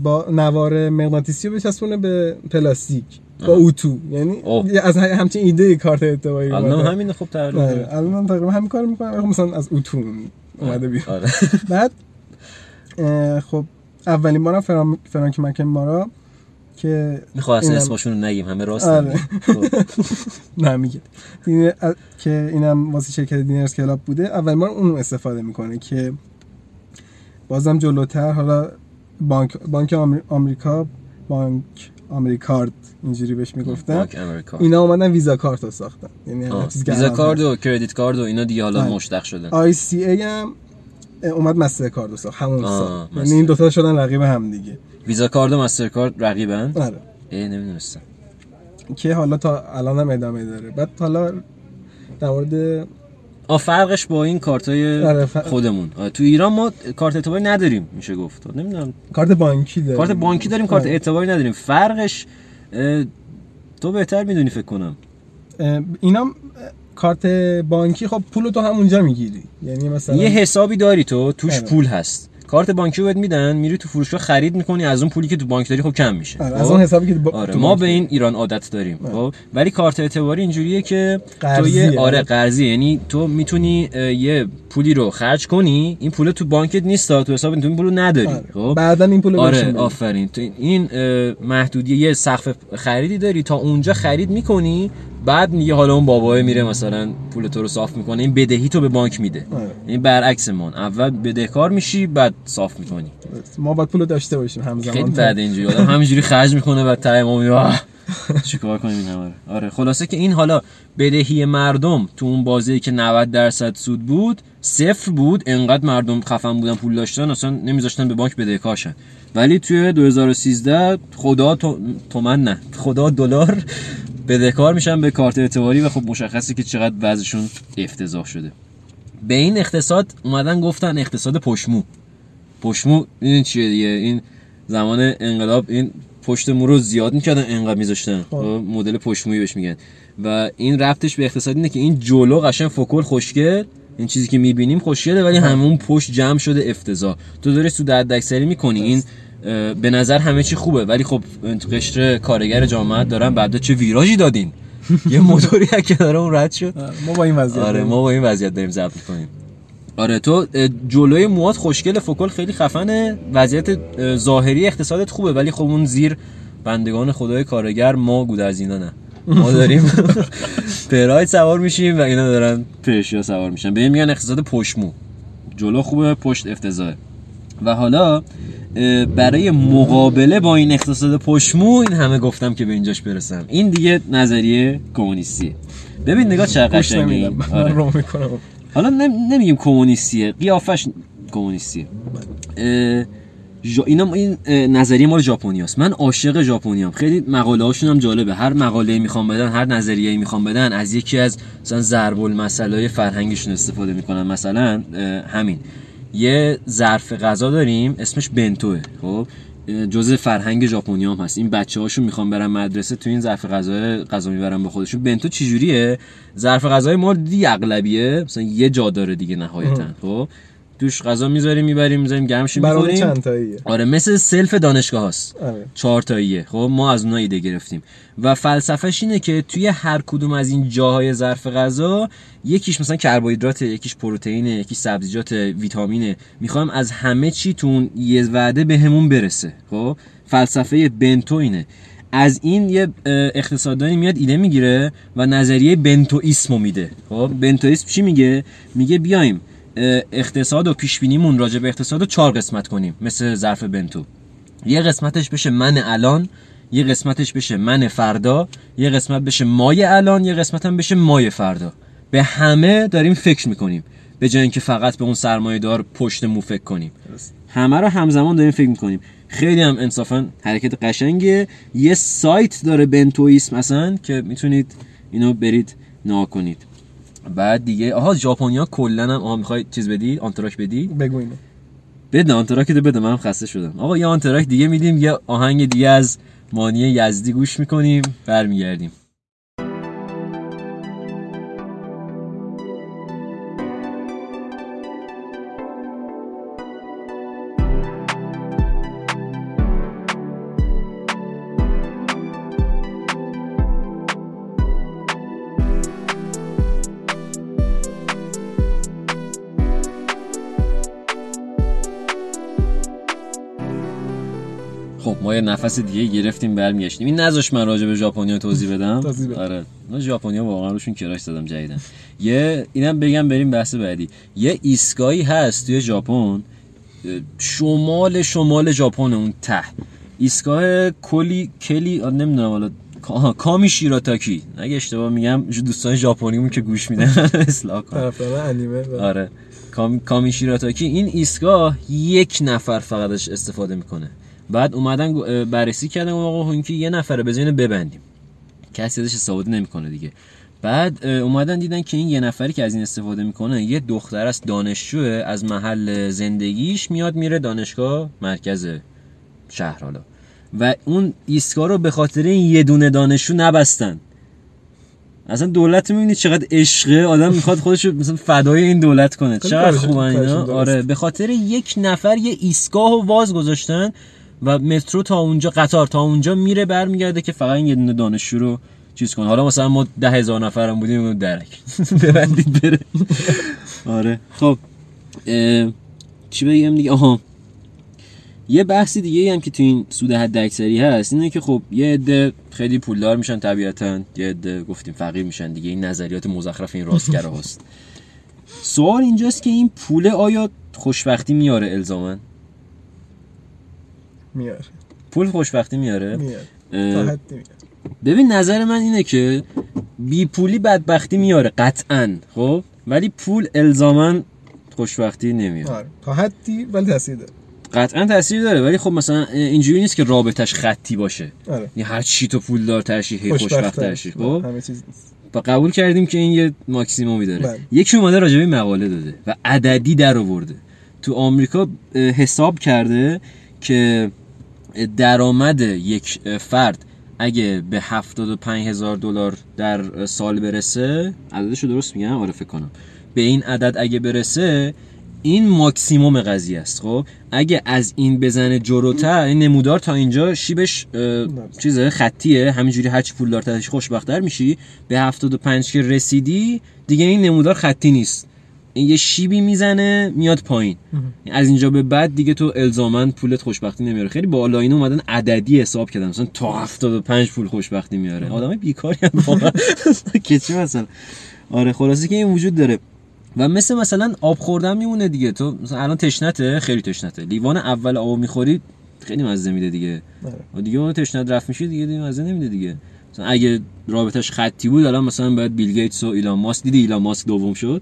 D: با نوار مغناطیسی رو بچسبونه به پلاستیک با. اوتو. یعنی
C: اوه.
D: از همچین ایده کارت اعتباری
C: الان
D: اومده.
C: همین خب
D: آره،
C: تقریبا
D: الان تقریبا همین کار می‌کنم مثلا از اوتو اومده بیرون.
C: آره.
D: بعد خب اولین بارم فرام... فرانک مکن که
C: می‌خواه اصلا اسمشون رو نگیم همه راست
D: آره.
C: خب. (laughs)
D: نه میگه که اینم واسه شرکت دینرز کلاب بوده اول بار اون استفاده می‌کنه که بازم جلوتر حالا بانک بانک آمر- آمریکا بانک آمریکارد اینجوری بهش می‌گفتن اینا اومدن ویزا کارت رو ساختن یعنی
C: ویزا کارد. و کردیت کارد و اینا دیگه حالا
D: آره.
C: مشتق شدن
D: آی سی ای هم اومد مستر کارد ساخت همون سال. یعنی این دوتا شدن رقیب هم دیگه.
C: ویزا کارد و مستر کارد رقیبن؟
D: آره.
C: ای نمی‌دونستم.
D: که حالا تا الان هم ادامه داره. بعد حالا در مورد
C: آ فرقش با این کارتای
D: آره، ف-
C: خودمون. تو ایران ما کارت اعتباری نداریم میشه گفت. نمی‌دونم.
D: کارت بانکی داره
C: کارت بانکی داریم کارت
D: آره.
C: اعتباری نداریم. فرقش تو بهتر می‌دونی فکر کنم.
D: اینا کارت بانکی خب پول تو همونجا می‌گیری یعنی مثلا
C: یه حسابی داری تو توش
D: آره.
C: پول هست کارت بانکی رو بهت میدن میری تو فروشگاه خرید می‌کنی از اون پولی که تو بانک داری خب کم میشه
D: آره،
C: خب؟
D: از اون حسابی که با...
C: آره
D: تو
C: ما به. این ایران عادت داریم
D: آره.
C: خب ولی کارت اعتباری اینجوریه که تو. یه آره قرضی یعنی تو می‌تونی یه پولی رو خرج کنی این پول تو بانکت نیست تو حساب تو این پولو نداری
D: آره.
C: خب
D: بعدا این پول رو
C: آره. آفرین تو این محدودیه یه سقف خریدی داری تا اونجا خرید می‌کنی بعد میگه حالا اون بابای میره مثلا پول تو رو صاف می‌کنه. این بدهی تو به بانک میده.
D: آره.
C: این برعکس من اول بدهکار میشی بعد صاف می‌کنی.
D: ما باید پول داشته باشیم همزمان.
C: خیلی بده اینجوری. آدم همینجوری خرج می‌کنه بعد ته ما چیکار کنیم این همه رو؟ آره خلاصه که این حالا بدهی مردم تو اون بازی که 90 درصد سود بود صفر بود. انقدر مردم خفن بودن پول داشتن اصلا نمیذاشتن به بانک بدهکارشن. ولی توی 2013 خدا تو... تومن نه خدا دلار بدهکار میشن به کارت اعتباری و خب مشخصه که چقدر وضعشون افتضاح شده. به این اقتصاد اومدن گفتن اقتصاد پشمو. پشمو این چیه دیگه؟ این زمان انقلاب این پشت مو رو زیاد می‌کردن انقدر میذاشتن. خب، مدل پشمویی بهش میگن. و این ربطش به اقتصاد اینه که این جلو قشنگ فوکل خوشگل این چیزی که می‌بینیم خوشگله ولی همون پشت جمع شده افتضاح. تو داری سود حداکثری می‌کنی. این به نظر همه چی خوبه. ولی خب قشر کارگر جامعه دارن بعد چه ویراژی دادین؟ (laughs) یه موتوری که داره اون رد شد.
D: ما با این وضعیت
C: آره. ما با این وضعیت داریم ضبط می‌کنیم. آره تو جلوی موات خوشگل فوکل خیلی خفنه. وضعیت اه، ظاهری اقتصادت خوبه ولی خب اون زیر بندگان خدای کارگر ما گودرزینا نه. ما داریم (laughs) پراید سوار میشیم و اینا دارن پرشیا سوار میشن. به میگن اقتصاد پشمو جلو خوبه پشت افتضاحه. و حالا برای مقابله با این اقتصاد پشمو این همه گفتم که به اینجاش برسم. این دیگه نظریه کمونیستیه. ببین نگاه این.
D: من
C: آره.
D: رو می‌کنم.
C: حالا نم- نمیگیم کمونیستیه قیافش کمونیستیه. اینا این نظریه مال ژاپنیاست. من عاشق ژاپنیام. خیلی مقاله هاشون هم جالبه. هر مقاله می‌خوام بدن هر نظریه می‌خوام بدن از یکی از مثلا ضرب المثل فرهنگشون استفاده می‌کنن مثلا همین. یه ظرف غذا داریم اسمش بنتوه. خب؟ جزء فرهنگ ژاپنی هم هست. این بچه هاشون می‌خوان برن مدرسه تو این ظرف غذا غذا می‌برن به خودشون. بنتو چجوریه؟ ظرف غذای ما دیدی اغلبیه مثلا یه جا داره دیگه نهایتا. خب؟ توش غذا می‌ذاریم می‌بریم می‌ذاریم گرمش می‌کنیم
D: چند تاییه؟
C: آره مثل سلف دانشگاه هست
D: آره.
C: چهار تاییه. خب ما از اونها ایده گرفتیم. و فلسفهش اینه که توی هر کدوم از این جاهای ظرف غذا یکیش مثلا کربوهیدرات یکیش پروتئین یکیش سبزیجات ویتامینه. می‌خوایم از همه چی تو اون یه وعده بهمون برسه. خب فلسفه بنتو اینه. از این یه اقتصاددانی میاد ایده می‌گیره و نظریه بنتویسمو میده. خب بنتویسم چی میگه؟ میگه بیایم اقتصاد و پیش بینیمون راجع به اقتصاد رو چهار قسمت کنیم. مثل ظرف بنتو. یه قسمتش بشه من الان یه قسمتش بشه من فردا یه قسمت بشه مای الان یه قسمت هم بشه مای فردا. به همه داریم فکر می‌کنیم. به جای اینکه فقط به اون سرمایه دار پشت مو فکر کنیم. همه رو همزمان داریم فکر می‌کنیم. خیلی هم انصافا حرکت قشنگه یه سایت داره Bentoism مثلا که می‌تونید اینو برید نگاه کنید. بعد دیگه آها ژاپنیا کلا هم آها می‌خوای چیز بدی؟ آنتراک بدی؟
D: بگو اینو.
C: بده آنتراک ده بده منم خسته شدم. آقا یه آنتراک دیگه میدیم یه آهنگ دیگه از مانی یزدی گوش می‌کنیم برمیگردیم. یه نفس دیگه گرفتیم برمیگشتیم. این نذاش من راجع به ژاپنیا توضیح بدم. آره. من ژاپنیا واقعا روشون کراش زدم جدیدن یه اینم بگم بریم بحث بعدی. یه ایستگاهی هست توی ژاپن. شمال شمال ژاپن اون ته. ایستگاه کلی کلی نمی‌دونم حالا. کامی شیراتاکی اگه اشتباه میگم دوستان ژاپنیمون که گوش میدن (laughs) اصلاح کن آره. کام... کامی شیراتاکی این ایستگاه یک نفر فقط ازش استفاده می‌کنه. بعد اومدن بررسی کردن گفتن آقا یه نفره بزنین ببندیم. کسی ازش استفاده نمی‌کنه دیگه. بعد اومدن دیدن که این یه نفری که از این استفاده می‌کنه یه دختر است دانشجوه از محل زندگیش میاد میره دانشگاه مرکز شهر حالا. و اون ایستگاه رو به خاطر این یه دونه دانشجو نبستن. اصلا دولت می‌بینید چقدر عشقه؟ آدم می‌خواد خودش رو مثلا فدای این دولت کنه. چقدر خوبن اینا. آره. به خاطر یک نفر یه ایستگاه و واز گذاشتن. و مترو تا اونجا قطار تا اونجا میره برمیگرده که فقط یه دونه دانشجو رو چیز کنه. حالا مثلا ما ده هزار نفرم بودیم اون درک. (laughs) ببندید بره. آره. خب چی بگم دیگه؟ آها. یه بحثی دیگه هم که تو این سود حد اکثری هست اینه که خب یه عده خیلی پولدار میشن طبیعتا یه عده گفتیم فقیر میشن دیگه. این نظریات مزخرف این راستگرا هست سوال اینجاست که این پول آیا خوشبختی میاره الزاما؟
D: میاره.
C: پول خوشبختی میاره؟
D: میاره. تا حدی میاره.
C: ببین نظر من اینه که بی پولی بدبختی میاره قطعا خب؟ ولی پول الزاما خوشبختی نمیاره.
D: آره. تا حدی ولی تاثیر داره.
C: قطعا تاثیر داره ولی خب مثلا اینجوری نیست که رابطش خطی باشه.
D: آره.
C: یعنی هر چی تو پول دار ترشی هی خوشبخت ترشی خب؟
D: همه چیز نیست.
C: و قبول کردیم که این یه ماکسیمومی داره.
D: بله.
C: یکی اومده راجع به این مقاله داده و عددی در آورده. تو آمریکا حساب کرده که درآمد یک فرد اگه به 75 هزار دلار در سال برسه عددشو درست میگم؟ آره فکر کنم. به این عدد اگه برسه این ماکسیموم قضیه است خب؟ اگه از این بزنه جلوتر این نمودار تا اینجا شیبش چیزه خطیه. همینجوری هرچی پول دارترش خوشبختتر میشی. به 75 که رسیدی دیگه این نمودار خطی نیست. این یه شیبی می‌زنه میاد پایین. از اینجا به بعد دیگه تو الزامن پولت خوشبختی نمیاره. خیلی بالا اینو اومدن عددی حساب کردن. مثلا تا 75 پول خوشبختی میاره. آدمای بیکاری هم واقعا. (laughs) که چی مثلا؟ آره خلاصه که این وجود داره. و مثل مثلا آب خوردن میمونه دیگه. تو مثلا الان تشنته؟ خیلی تشنته. لیوان اول آب می‌خوری خیلی مزه میده دیگه.
D: آره.
C: و دیگه اون تشنت رفت میشه دیگه دیگه مزه نمیده دیگه. مثلا اگه رابطش خطی بود الان مثلا باید بیل گیتس و ایلان ماسک دیدی ایلان ماسک دوم شد؟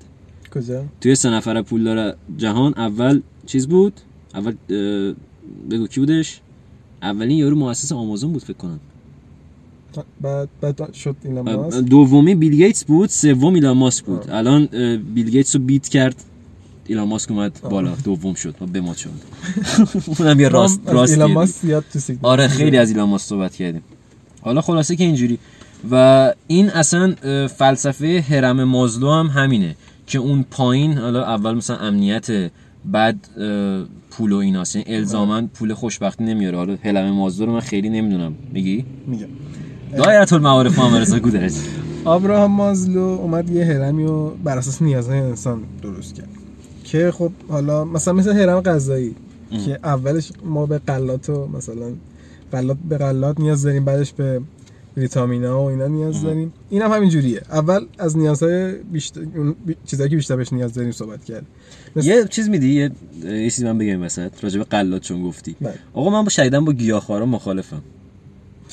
D: کجا؟
C: توی سه نفر پولدار جهان اول چیز بود؟ اول بگو کی بودش؟ اولین یارو مؤسس آمازون بود فکر کنم.
D: بعد بعد شد ماسک
C: دومی بیل گیتس بود سوم ایلان ماسک بود. الان اه، بیل گیتس رو beat کرد ایلان ماسک اومد بالا. دوم شد. و به ما شد (laughs) اونم یه راست راست
D: ایلان ماسک زیاد تو
C: آره خیلی از ایلان ماسک صحبت کردیم. حالا خلاصه که اینجوری. و این اصلا فلسفه هرم مازلو هم همینه. که اون پایین حالا اول مثلا امنیت بعد پول و ایناست. یعنی الزاما پول خوشبختی نمیاره. حالا هرم مازلو رو من خیلی نمی‌دونم. میگی؟
D: میگم.
C: دایره المعارف محمد رضا گودرز
D: آبراهام مازلو اومد یه هرمی رو بر اساس نیازهای انسان درست کرد. که خب حالا مثلا مثل هرم غذایی که اولش ما به غلات و مثلا غلات به غلات نیاز داریم بعدش به ویتامینا و اینا نیاز داریم. این هم همین جوریه. اول از نیازهای بیشتر. چیزایی که بیشتر بهش نیاز داریم صحبت کرد مثل-
C: یه چیز میدی؟ یه یه چیزی من بگم وسط راجع به غلات چون گفتی.
D: بله.
C: آقا من با شدیداً با گیاهخوارا مخالفم.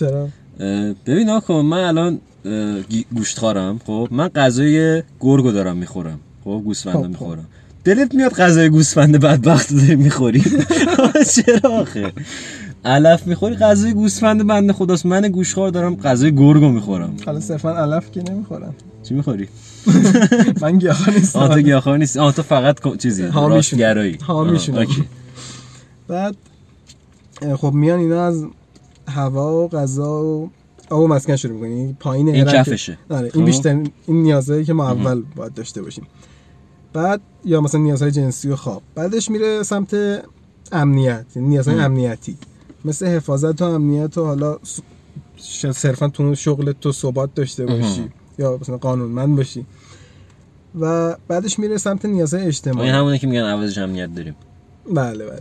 D: چرا؟
C: ببین آقا من الان گی- گوشتخوارم خب؟ من غذای گرگو دارم می‌خورم. خب؟ گوسفند
D: خب،
C: می‌خورم. دلت میاد غذای گوسفند بدبخت (laughs) می‌خوری؟ (laughs) چرا آخه؟ علف می‌خوری؟ غذای گوسفند بنده خداست. من گوشخوار دارم غذای گرگو می‌خورم.
D: حالا صرفا علف که نمی‌خورم
C: چی می‌خوری؟ (laughs)
D: من گیاهخوار نیستم.
C: گیاهخوار نیست آه تو فقط چیزی
D: حامیشونم.
C: آه، اوکی.
D: بعد خب میان اینا از هوا و غذا و آب و مسکن شروع می‌کنن یعنی پایین
C: این کفشه.
D: آره
C: خب.
D: این بیشتر این نیازهایی که ما اول باید داشته باشیم. بعد یا مثلا نیازهای جنسی و خواب. بعدش میره سمت امنیت یعنی نیازهای امنیتی. مثل حفاظت و امنیت و حالا صرفا تو شغل تو ثبات داشته باشی یا مثلا قانونمند باشی. و بعدش میره سمت نیازهای اجتماعی.
C: این همونه که میگن عوضش امنیت داریم.
D: بله بله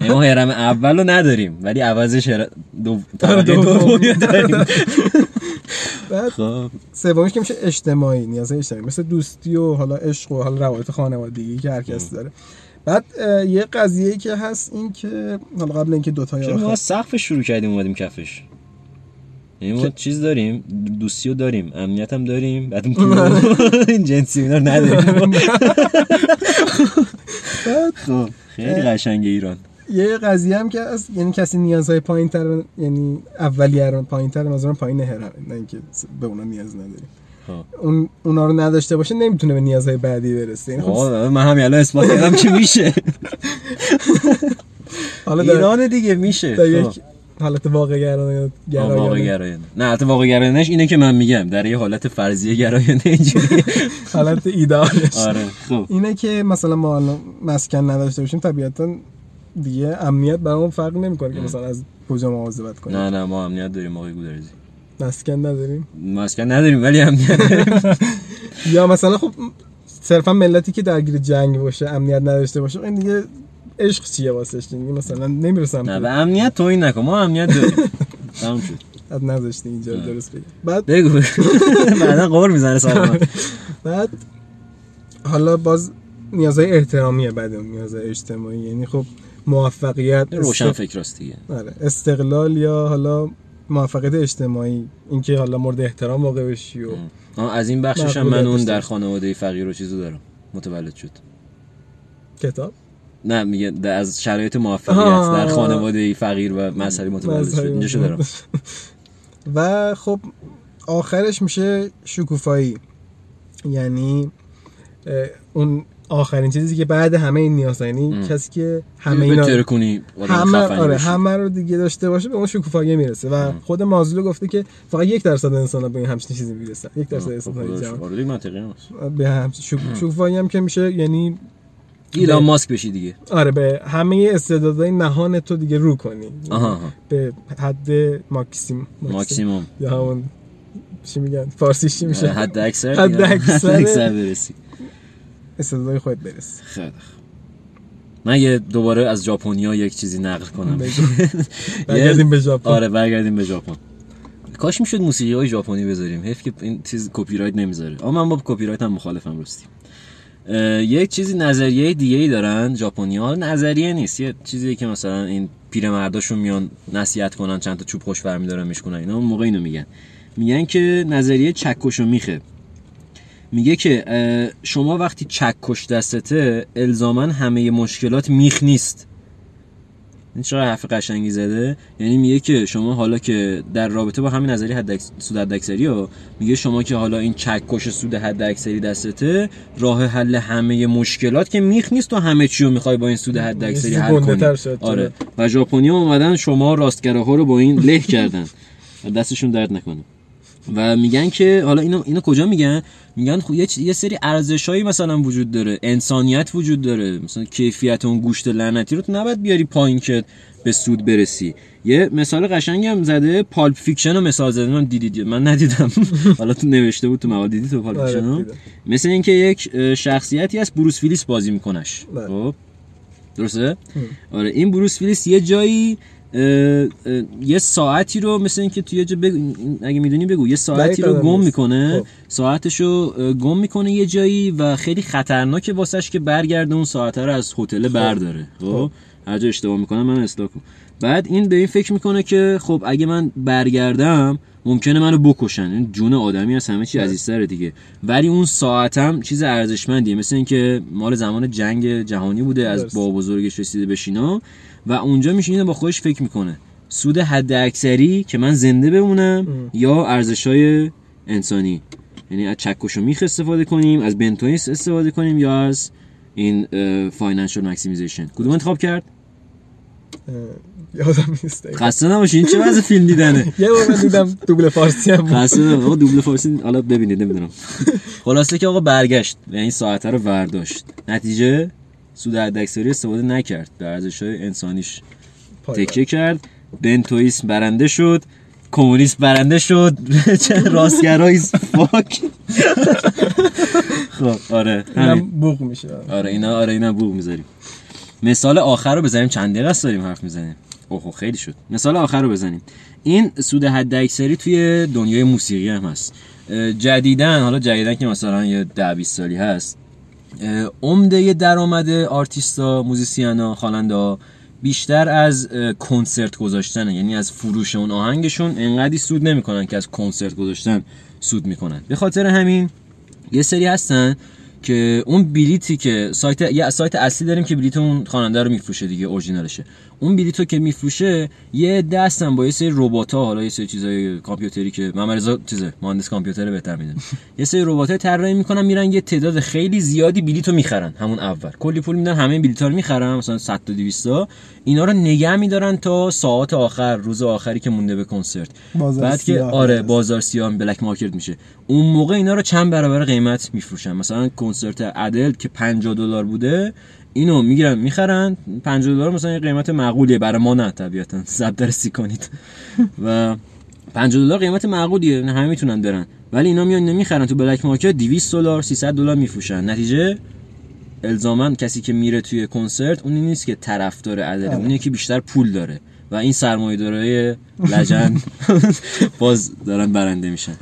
C: یعنی ما هرم اول رو نداریم ولی عوضش هر... (laughs) دو...
D: دومی.
C: داریم. (laughs)
D: بعد
C: خب.
D: سومیش که میشه اجتماعی نیازهای اجتماعی. مثل دوستی و حالا عشق و حالا روابط خانوادگی که هر کس داره. بعد یه قضیه که هست این که حالا قبل اینکه دو تا
C: ما سقفش شروع کردیم اومدیم کفش. یعنی ما چیز داریم دوستی رو داریم امنیت هم داریم بعد پول (laughs) این جنسی اینا نداریم. (laughs) خب خیلی قشنگه ایران.
D: یه قضیه هم که هست یعنی کسی نیازهای پایین تر یعنی اولیه رو پایین تر مثلا پایین هرم نه اینکه به اونا نیاز نداریم. اون اونا رو نداشته باشه نمی‌تونه به نیازهای بعدی برسه. یعنی خب
C: من همین الان اثبات کردم که میشه.
D: حالا
C: ایران دیگه میشه.
D: در. یک حالت واقع گرایانه گرایانه.
C: واقع گرایانه نه البته واقع گرایانش اینه که من میگم در یه حالت فرضیه گرایانه اینجوری (laughs)
D: حالت ایدئالش
C: آره خب
D: اینه که مثلا ما مسکن نداشته باشیم طبیعتا دیگه امنیت برامون فرق نمی‌کنه که مثلا از کجا مواظبت کنیم.
C: نه نه ما امنیت داریم آقای گودرزی
D: مسکن نداریم.
C: مسکن نداریم ولی داریم (laughs)
D: یا مثلا خب صرفا ملتی که درگیر جنگ باشه امنیت نداشته باشه این دیگه عشق چیه واسش؟ دیگه مثلا نمی‌رسم
C: نه به امنیت توهین نکن ما امنیت داریم. تموم شد.
D: بعد نذاشته اینجا درست بگم بعد
C: بگو. (laughs) بعدا قور می‌زنه سلام
D: بعد حالا باز نیازهای احترامیه بعد نیازهای اجتماعی. یعنی خب موفقیت
C: روشن
D: است-
C: فکر راست دیگه.
D: آره استقلال یا حالا موفقیت اجتماعی اینکه حالا مورد احترام واقع بشی و
C: آه، از این بخشش هم من اون در. خانواده فقیر و چیزو دارم. متولد شد.
D: کتاب؟
C: نه میگه از شرایط موفقیت. در خانواده فقیر و مذهبی متولد شد. اینجا شو دارم.
D: و خب آخرش میشه شکوفایی. یعنی اون آخرین چیزی که بعد همه این نیاز یعنی. کسی که همه اینا همه آره. همه رو دیگه داشته باشه به اون شکوفایی می‌رسه. و خود مازلو گفته که فقط یک درصد انسان ها به این همچین چیزی می‌رسن. یک درصد
C: خب،
D: انسان های
C: خداش.
D: جهان
C: آره منطقی
D: به همچین شکو- شکوفایی هم که میشه یعنی
C: ایلان ماسک بشی دیگه.
D: آره به همه استعدادهای نهان تو دیگه رو کنی.
C: آها آها.
D: به حد ماکسیم
C: ماکسیموم.
D: یا همون چی میگن؟ فارسیش چی میشه؟
C: حد. اکثر.
D: حد اکثر
C: برسی.
D: استعدادهای خودت برس
C: خیلی. من یه دوباره از ژاپنیا یک چیزی نقل کنم. (laughs)
D: برگردیم به ژاپن.
C: آره برگردیم به ژاپن. کاش می‌شد موسیقی های ژاپنی بذاریم. حیف که این چیز کپی رایت نمی‌ذاره. اما من با کپی رایت هم مخالفم راستی. یک چیزی نظریه دیگه ای دارن ژاپنی‌ها نظریه نیست. یه چیزی که مثلا این پیرمرداشون میان نصیحت کنن چند تا چوب خشک برمیدارن میشکنن اینا اون موقع اینو میگن. میگن که نظریه چکش و میخه. میگه که شما وقتی چکش دستته الزاما همه مشکلات میخ نیست. این چرا حرف قشنگی زده؟ یعنی میگه که شما حالا که در رابطه با همین نظریه حد سود حد اکثری ها میگه شما که حالا این چکش سود حد اکثری دستته راه حل همه مشکلات که میخ نیست و همه چی رو می‌خوای با این سود حد اکثری
D: چیزی
C: حل کنی آره. و ژاپنی اومدن شما راستگراها رو با این له کردن. و (laughs) دستشون درد نکنه. و میگن که حالا اینو اینو کجا میگن؟ میگن خب یه, یه سری ارزشایی مثلا وجود داره. انسانیت وجود داره. مثلا کیفیت اون گوشت لعنتی رو تو نباید بیاری پایین که به سود برسی. یه مثال قشنگی هم زده Pulp Fiction رو مثال زده. من دیدید من ندیدم. (laughs) حالا تو نوشته بود تو مقاله. دیدی تو Pulp
D: آره،
C: Fiction رو؟
D: دیدم.
C: مثل اینکه یک شخصیتی هست بروس ویلیس بازی میکنش.
D: بله.
C: خب؟ درسته؟ آره این بروس ویلیس یه جایی یه ساعتی رو مثل اینکه توی جا بگو اگه می‌دونی بگو یه ساعتی رو گم. می‌کنه
D: خب.
C: ساعتشو اه، گم می‌کنه یه جایی و خیلی خطرناکه واسش که برگرده اون ساعت رو از هتل برداره. خب. هر جا اشتباه می‌کنم من اصلاح کن. بعد این به این فکر می‌کنه که خب اگه من برگردم ممکنه منو بکشن. این جون آدمی از همه چی عزیزتره دیگه. ولی اون ساعتم چیز ارزشمندیه. مثل اینکه مال زمان جنگ جهانی بوده از. با بزرگش رسیده به شینا. و اونجا میشینه با خودش فکر می‌کنه. سود حد اکثری که من زنده بمونم یا ارزشای انسانی. یعنی از چکش و میخ استفاده کنیم از بنتوینس استفاده کنیم یا از این financial maximization کدوم انتخاب کرد؟
D: یادم نیست.
C: خسته نباشین چه وضع فیلم دیدنه؟ (laughs)
D: یه بار من دیدم دوبله فارسی هم.
C: خسته نباشین آقا دوبله فارسی حالا ببینید نمی‌دونم. (laughs) خلاصه که آقا برگشت و این ساعته رو ورداشت. نتیجه؟ سود حداکثری استفاده نکرد. به ارزش‌های انسانیش. تکیه کرد. بنتویسم برنده شد. کمونیست برنده شد. (laughs) چه راستگراییست فاک. خب آره
D: اینم بوق میشه.
C: آره اینا آره اینا بوق می‌ذاریم. مثال آخر رو بزنیم. چند دقیقه است داریم حرف می‌زنیم؟ اوه خیلی شد. مثال آخر رو بزنیم. این سود حد اکثری توی دنیای موسیقی هم هست. جدیدن حالا جدیدن که مثلا یه ده 20 سالی هست عمده درآمد آرتیستا موزیسیانا خواننده بیشتر از کنسرت گذاشتنه. یعنی از فروش اون آهنگشون انقدی سود نمی‌کنن که از کنسرت گذاشتن سود می‌کنن. به خاطر همین یه سری هستن که اون بلیتی که سایت یه سایت اصلی داریم که بلیت اون خواننده رو میفروشه دیگه اورجینالشه. اون بلیتو که میفروشه یه دستن با یه سری ربات‌ها حالا یه سری چیزای کامپیوتری که محمد رضا چیزه مهندس کامپیوتر بهتر می‌دونه. یه سری ربات‌ها طراحی می‌کنن میرن یه تعداد خیلی زیادی بلیتو می‌خرن همون اول. کلی پول میدن همه بلیت‌ها رو می‌خرن مثلا 100 تا 200 تا. اینا رو نگه میدارن تا ساعت آخر روز آخری که مونده به کنسرت. بعد که آره. بازار سیاه بلک مارکت میشه. اون موقع اینا رو چند برابر قیمت میفروشن. مثلا کنسرت ادل که 50 دلار بوده اینو می‌گیرن می‌خرن. 50 دلار مثلا یه قیمت معقولیه برای ما نه طبیعتا. (laughs) ضرب در سی کنید و 50 دلار قیمت معقولیه نه همه می‌تونن برن. ولی اینا میان نمی‌خرن تو بلک مارکت 200 دلار 300 دلار میفروشن. نتیجه الزاما کسی که میره توی کنسرت اونی نیست که طرفدار ادله. اونی که بیشتر پول داره. و این سرمایه‌دارای لجن (laughs) باز دارن برنده میشن.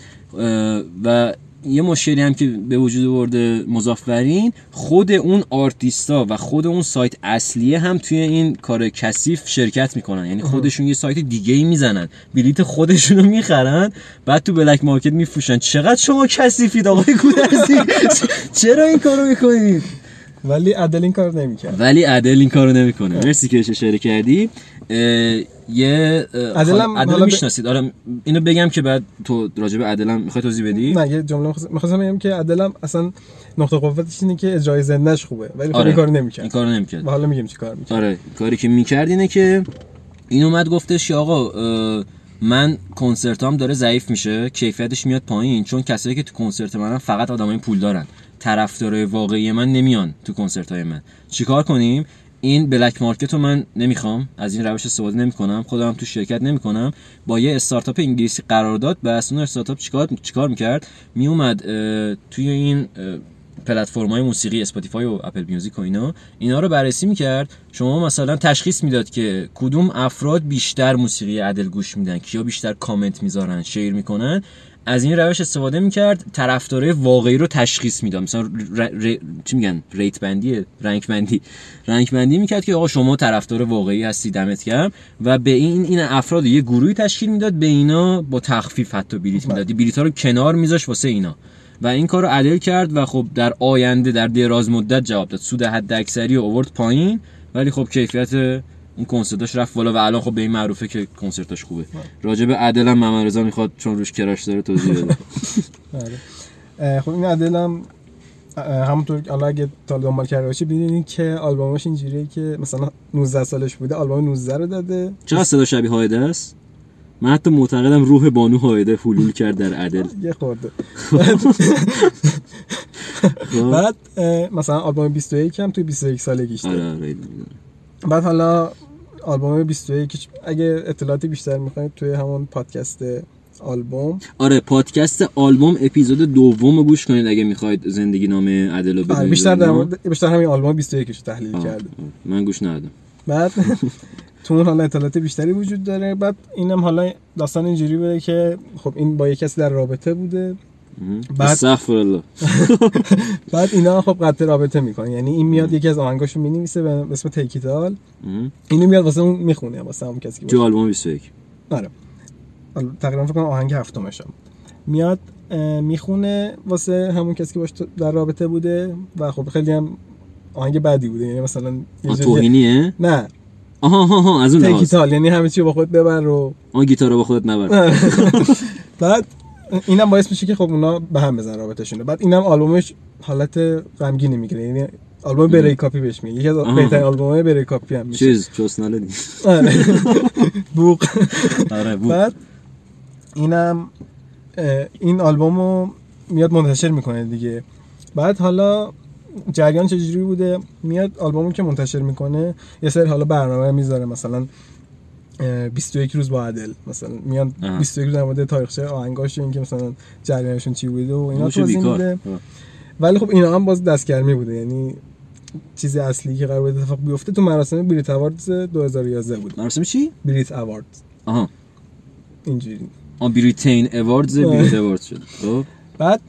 C: و یه مشکلی هم که به وجود آورده مضافورین خود اون آرتیستا و خود اون سایت اصلیه هم توی این کار کثیف شرکت می‌کنن. یعنی خودشون یه سایت دیگه ای می‌زنن. بلیت خودشونو می‌خرن بعد تو بلک مارکت میفروشن. چقدر شما کثیفید آقای گودرزی (laughs) چرا این کارو می‌کنید؟
D: ولی عدل این کار نمی‌کرد.
C: ولی عدل این کارو نمی‌کنه. مرسی که اشاره کردی. یه اه،
D: عدل
C: می‌شناسید. آره اینو بگم که بعد تو راجع به عدلم می‌خوای توضیح بدی؟
D: نه یه جمله می‌خواستم بگم که عدلم اصلا نقطه قوتش اینه که اجرای زندهش خوبه. ولی خب
C: آره.
D: این کارو
C: این
D: نمی‌کرد
C: کارو نمی‌کرد.
D: و حالا میگیم چی کار می‌کرد.
C: آره کاری که می‌کرد اینه که این اومد گفتش که آقا من کنسرتام داره ضعیف میشه کیفیتش میاد پایین چون کسایی که تو کنسرت منن فقط آدمای پول دارن. طرفدارای واقعی من نمیان تو کنسرت های من. چیکار کنیم؟ این بلک مارکت رو من نمی‌خوام. از این روش استفاده نمی‌کنم. خودم تو شرکت نمی‌کنم. با یه استارتاپ انگلیسی قرارداد بس اون استارتاپ چیکار چیکار می‌کرد؟ میومد توی این پلتفرم های موسیقی Spotify و Apple Music و اینا. اینا رو بررسی می‌کرد. شما مثلا تشخیص می‌داد که کدوم افراد بیشتر موسیقی ادل گوش میدن کیا بیشتر کامنت می‌ذارن share می‌کنن. از این روش استفاده می‌کرد طرفدارای واقعی رو تشخیص می‌داد. مثلا ر... ر... چی میگن؟ rate بندی rank بندی rank بندی می‌کرد که آقا شما طرفدار واقعی هستی دمت گرم. و به این این افراد یه گروهی تشکیل می‌داد به اینا با تخفیف حتی بلیت می‌داد. بلیت ها رو کنار میذاش واسه اینا. و این کار رو عدل کرد و خب در آینده در دراز مدت جواب داد. سود حد اکثری رو آورد پایین ولی خب کیفیت اون کنسرتاش رفت بالا و الان خب به این معروفه که کنسرتاش خوبه. راجع به عدل هم محمد می‌خواد چون روش کراش داره توضیح بده.
D: اه، خب این عدلم اه، همونطور که حالا اگه تا دنبال کرده باشی ببینید که آلبومش اینجوریه که مثلا 19 سالش بوده آلبوم 19 رو داده.
C: چقدر صدا شبیه هایده است؟ من حتی معتقدم روح بانو هایده حلول کرد در عدل.
D: یه خورده؟ (laughs) بعد مثلا آلبوم 21 هم توی 21 سالگیش داره.
C: آره آره
D: بعد حالا آلبوم 21 اگه اطلاعاتی بیشتر می‌خواید توی همون پادکست آلبوم
C: آره پادکست آلبوم اپیزود دوم رو گوش کنید اگه می‌خواید زندگی نامه عدل رو
D: آره، بیشتر در؟ مورد بیشتر همین آلبوم 21 رو تحلیل
C: آه،
D: کرده.
C: من گوش ندادم
D: بعد (laughs) تو اون حالا اطلاعات بیشتری وجود داره بعد اینم حالا داستان اینجوری بوده که خب این با یه کسی در رابطه بوده بعد-
C: الله (laughs)
D: بعد اینا خب قطع رابطه می‌کنن. یعنی این میاد یکی از آهنگاشو می‌نویسه به اسم تیکیتال. اینو میاد واسه اون می‌خونه واسه همون کسی که
C: تو
D: باشه.
C: آلبوم 21
D: آره. تقریبا فکر کنم آهنگ هفتمش هم میاد می‌خونه واسه همون کسی که باش در رابطه بوده و خب خیلی هم آهنگ بعدی بوده. یعنی مثلا
C: توهینیه؟
D: نه.
C: آها آها از اون
D: یعنی همه چی رو با خود ببر و
C: آن گیتار رو با خودت نبر.
D: بعد اینم باعث میشه که خب اونا به هم بزن رابطهشون. بعد اینم آلبومش حالت غمگینی می‌گیره یعنی آلبوم بریکاپی بهش میگه. یکی از. بهترین آلبومای بریکاپی هم میشه.
C: چیز چوسناله (laughs)
D: آره. بوق.
C: آره بود
D: بعد اینم این آلبومو میاد منتشر می‌کنه دیگه. بعد حالا جریان چجوری بوده؟ میاد آلبومو که منتشر می‌کنه یه سری حالا برنامه می‌ذاره. مثلا 21 روز با عدل. مثلا میان
C: آها.
D: 21 روز در مورد تاریخچه آهنگاش اینکه مثلا جریانشون چی بوده و اینا توضیح میده. ولی خب اینا هم باز دستگرمی بوده. یعنی چیز اصلی که قرار بود اتفاق بیفته تو مراسم بریت اواردز 2011 بود.
C: مراسم چی؟
D: بریت اواردز.
C: آها.
D: اینجوری.
C: آن Britain
D: Awards.
C: Brit Awards شد. خب.
D: بعد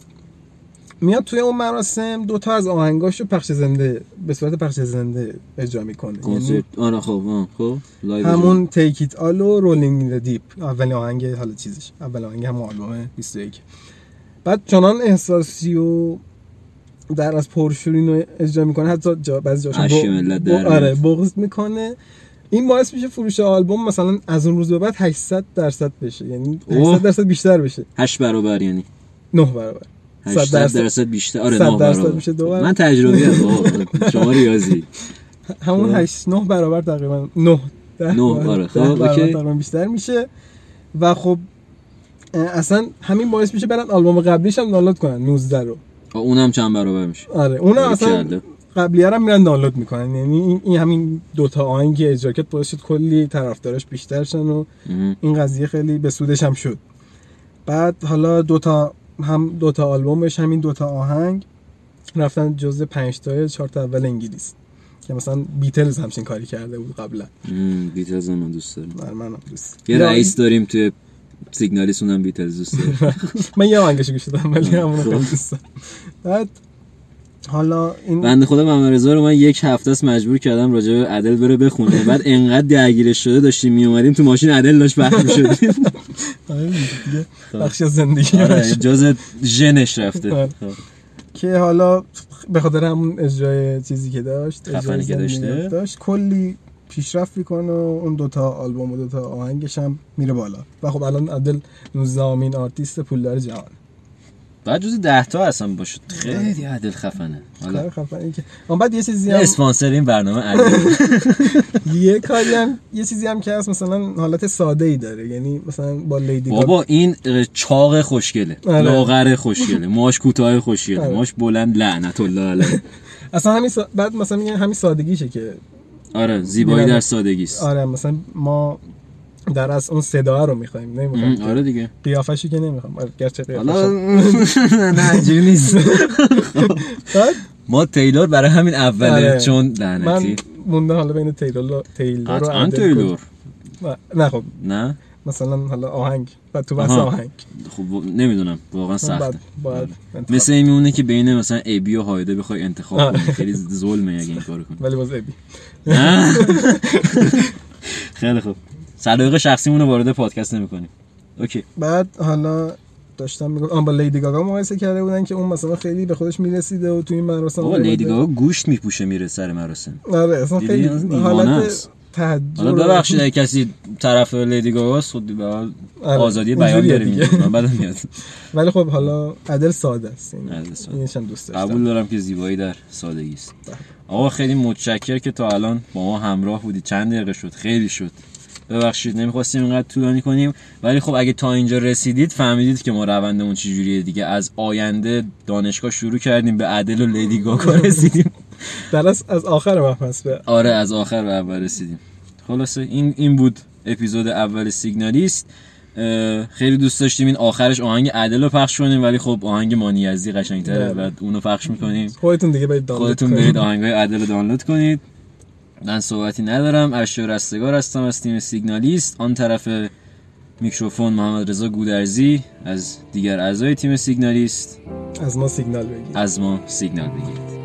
D: میاد توی اون مراسم دو تا از آهنگاشو پخش زنده به صورت پخش زنده اجرا می‌کنه. یعنی
C: آره خب خب
D: همون Take It All و Rolling Deep اول آهنگ حالا چیزش اول آهنگ هم آلبوم 21 بعد چنان احساسی و در از پرشورین رو اجرا می‌کنه حتی جا بعضی جاشون
C: در
D: آره. بغض می‌کنه. این باعث میشه فروش آلبوم مثلا از اون روز به بعد 800 درصد بشه یعنی 800
C: اوه.
D: درصد بیشتر بشه.
C: 8 برابر یعنی.
D: 9 برابر.
C: 80
D: صد درصد.
C: درصد بیشتر آره
D: 100
C: 9
D: درصد میشه دو برابر.
C: من تجربی (laughs) ام شما ریاضی
D: همون
C: خب.
D: 8 9 برابر تقریبا 9 ده
C: نه، آره. خب، اوکی.
D: تقریبا بیشتر میشه و خب اصلا همین باعث میشه برن آلبوم قبلیش هم دانلود کنن 19 رو
C: اونم چند برابر میشه
D: آره اون اصلا
C: باریکلا.
D: قبلی هم میرن دانلود می‌کنن یعنی این, همین دوتا آهنگ اجرا کرد باعث شد کلی طرفدارش بیشتر شن و. این قضیه خیلی به سودش هم شد بعد حالا دوتا هم دوتا آلبومش همین دوتا آهنگ رفتن جزء 5 تا چهار اول انگلیس. که مثلا بیتلز همچین کاری کرده بود قبلا.
C: بیتلز من دوست دارم.
D: من هم دوست.
C: یه رئیس داریم توی سیگنالیست اونم بیتلز دوست داره (laughs)
D: من یه آهنگش گوش دادم ولی همون
C: خب.
D: خیلی دوست دارم. بعد حالا این
C: بنده خدا محمد رضا رو من یک هفته است مجبور کردم راجع به عدل بره بخونه. بعد انقدر درگیرش شده داشتیم می اومدیم تو ماشین عدل داشت بحث می‌شدیم. (laughs)
D: بخشی از زندگی
C: آره جز ژنش رفته
D: آره.
C: خب.
D: که حالا به خاطر همون اجرای چیزی که داشت اجرای
C: که داشته.
D: داشت کلی پیشرفت می‌کنه و اون دوتا آلبوم و دوتا آهنگش هم میره بالا و خب الان عدل 19 امین آرتیست پولدار جهان
C: بعد جز ده تا اصلا باشه. خیلی ادل خفنه حالا
D: خفنی که اون بعد یه چیزی هم
C: اسپانسر این برنامه ادل (laughs)
D: یه کاری هم یه چیزی هم که هست مثلا حالت ساده ای داره. یعنی مثلا با لیدی گاگا
C: این چاق خوشگله.
D: آره.
C: لاغر خوشگله. موهاش کوتاه خوشگله.
D: آره.
C: موهاش بلند لعنت الله علیه. (laughs)
D: اصلا همین. بعد مثلا میگن همین سادگیشه که
C: آره زیبایی. در سادگی است.
D: آره مثلا ما در از اون صدا رو می‌خوایم نمی‌خوایم
C: آره دیگه.
D: قیافشو که نمی‌خوام آره، گرچه قیافش (laughs)
C: نه اینجوری نیست. ما تیلور برای همین اوله
D: آره.
C: چون
D: من
C: لعنتی
D: مونده حالا بین تیلور و تیلور و
C: تیلور.
D: نه خب.
C: نه؟
D: مثلا حالا آهنگ. و تو
C: آها.
D: آهنگ.
C: خب نمی‌دونم واقعا سخته.
D: باید
C: آره. مثل این میمونه که بین مثلا ابی و هایده بخوای انتخاب. کنی. خیلی ظلمه اگه این کارو کنی.
D: ولی باز ابی. (laughs)
C: خیلی خوب. سلایق شخصیمون رو وارد پادکست نمی‌کنیم. OK.
D: بعد حالا داشتم میگم با لیدی گاگا مقایسه کرده بودن که اون مثلا خیلی به خودش می‌رسیده و تو این مراسم قیمت-
C: لیدی گاگا گوشت میپوشه میره سر مراسم.
D: آره اصلا؟ خیلی حالت. تهجر
C: حالا ببخشید اگه کسی طرف لیدی گاگاست خود به حال
D: آره،
C: آزادی بیان داره. میگه من بدم میاد. (laughs)
D: ولی خب حالا ادل ساده است. اینش هم دوست داشتم.
C: قبول دارم که زیبایی در سادگی است. آقا خیلی متشکر که تا الان با ما همراه بودید چند دقیقه شد؟ خیلی شد. ببخشید نمی‌خواستیم اینقدر طولانی کنیم. ولی خب اگه تا اینجا رسیدید فهمیدید که ما روندمون چجوریه دیگه. از آینده دانشگاه شروع کردیم به عدل و لیدی گاگا رسیدیم.
D: در اصل از آخر محفظ به
C: آره از آخر به اول رسیدیم. خلاصه این این بود اپیزود اول سیگنالیست. خیلی دوست داشتیم این آخرش آهنگ عدل رو پخش کنیم ولی خب آهنگ مانیزی قشنگتره.
D: بله.
C: و اونو پخش می‌کنیم.
D: خودتون دیگه برید دانلود
C: خودتون. برید آهنگای عدل رو دانلود کنید. من صحبتی ندارم. اشیا رستگار هستم از تیم سیگنالیست. آن طرف میکروفون محمد رضا گودرزی از دیگر اعضای تیم سیگنالیست.
D: از ما سیگنال بگید.
C: از ما سیگنال بگیرید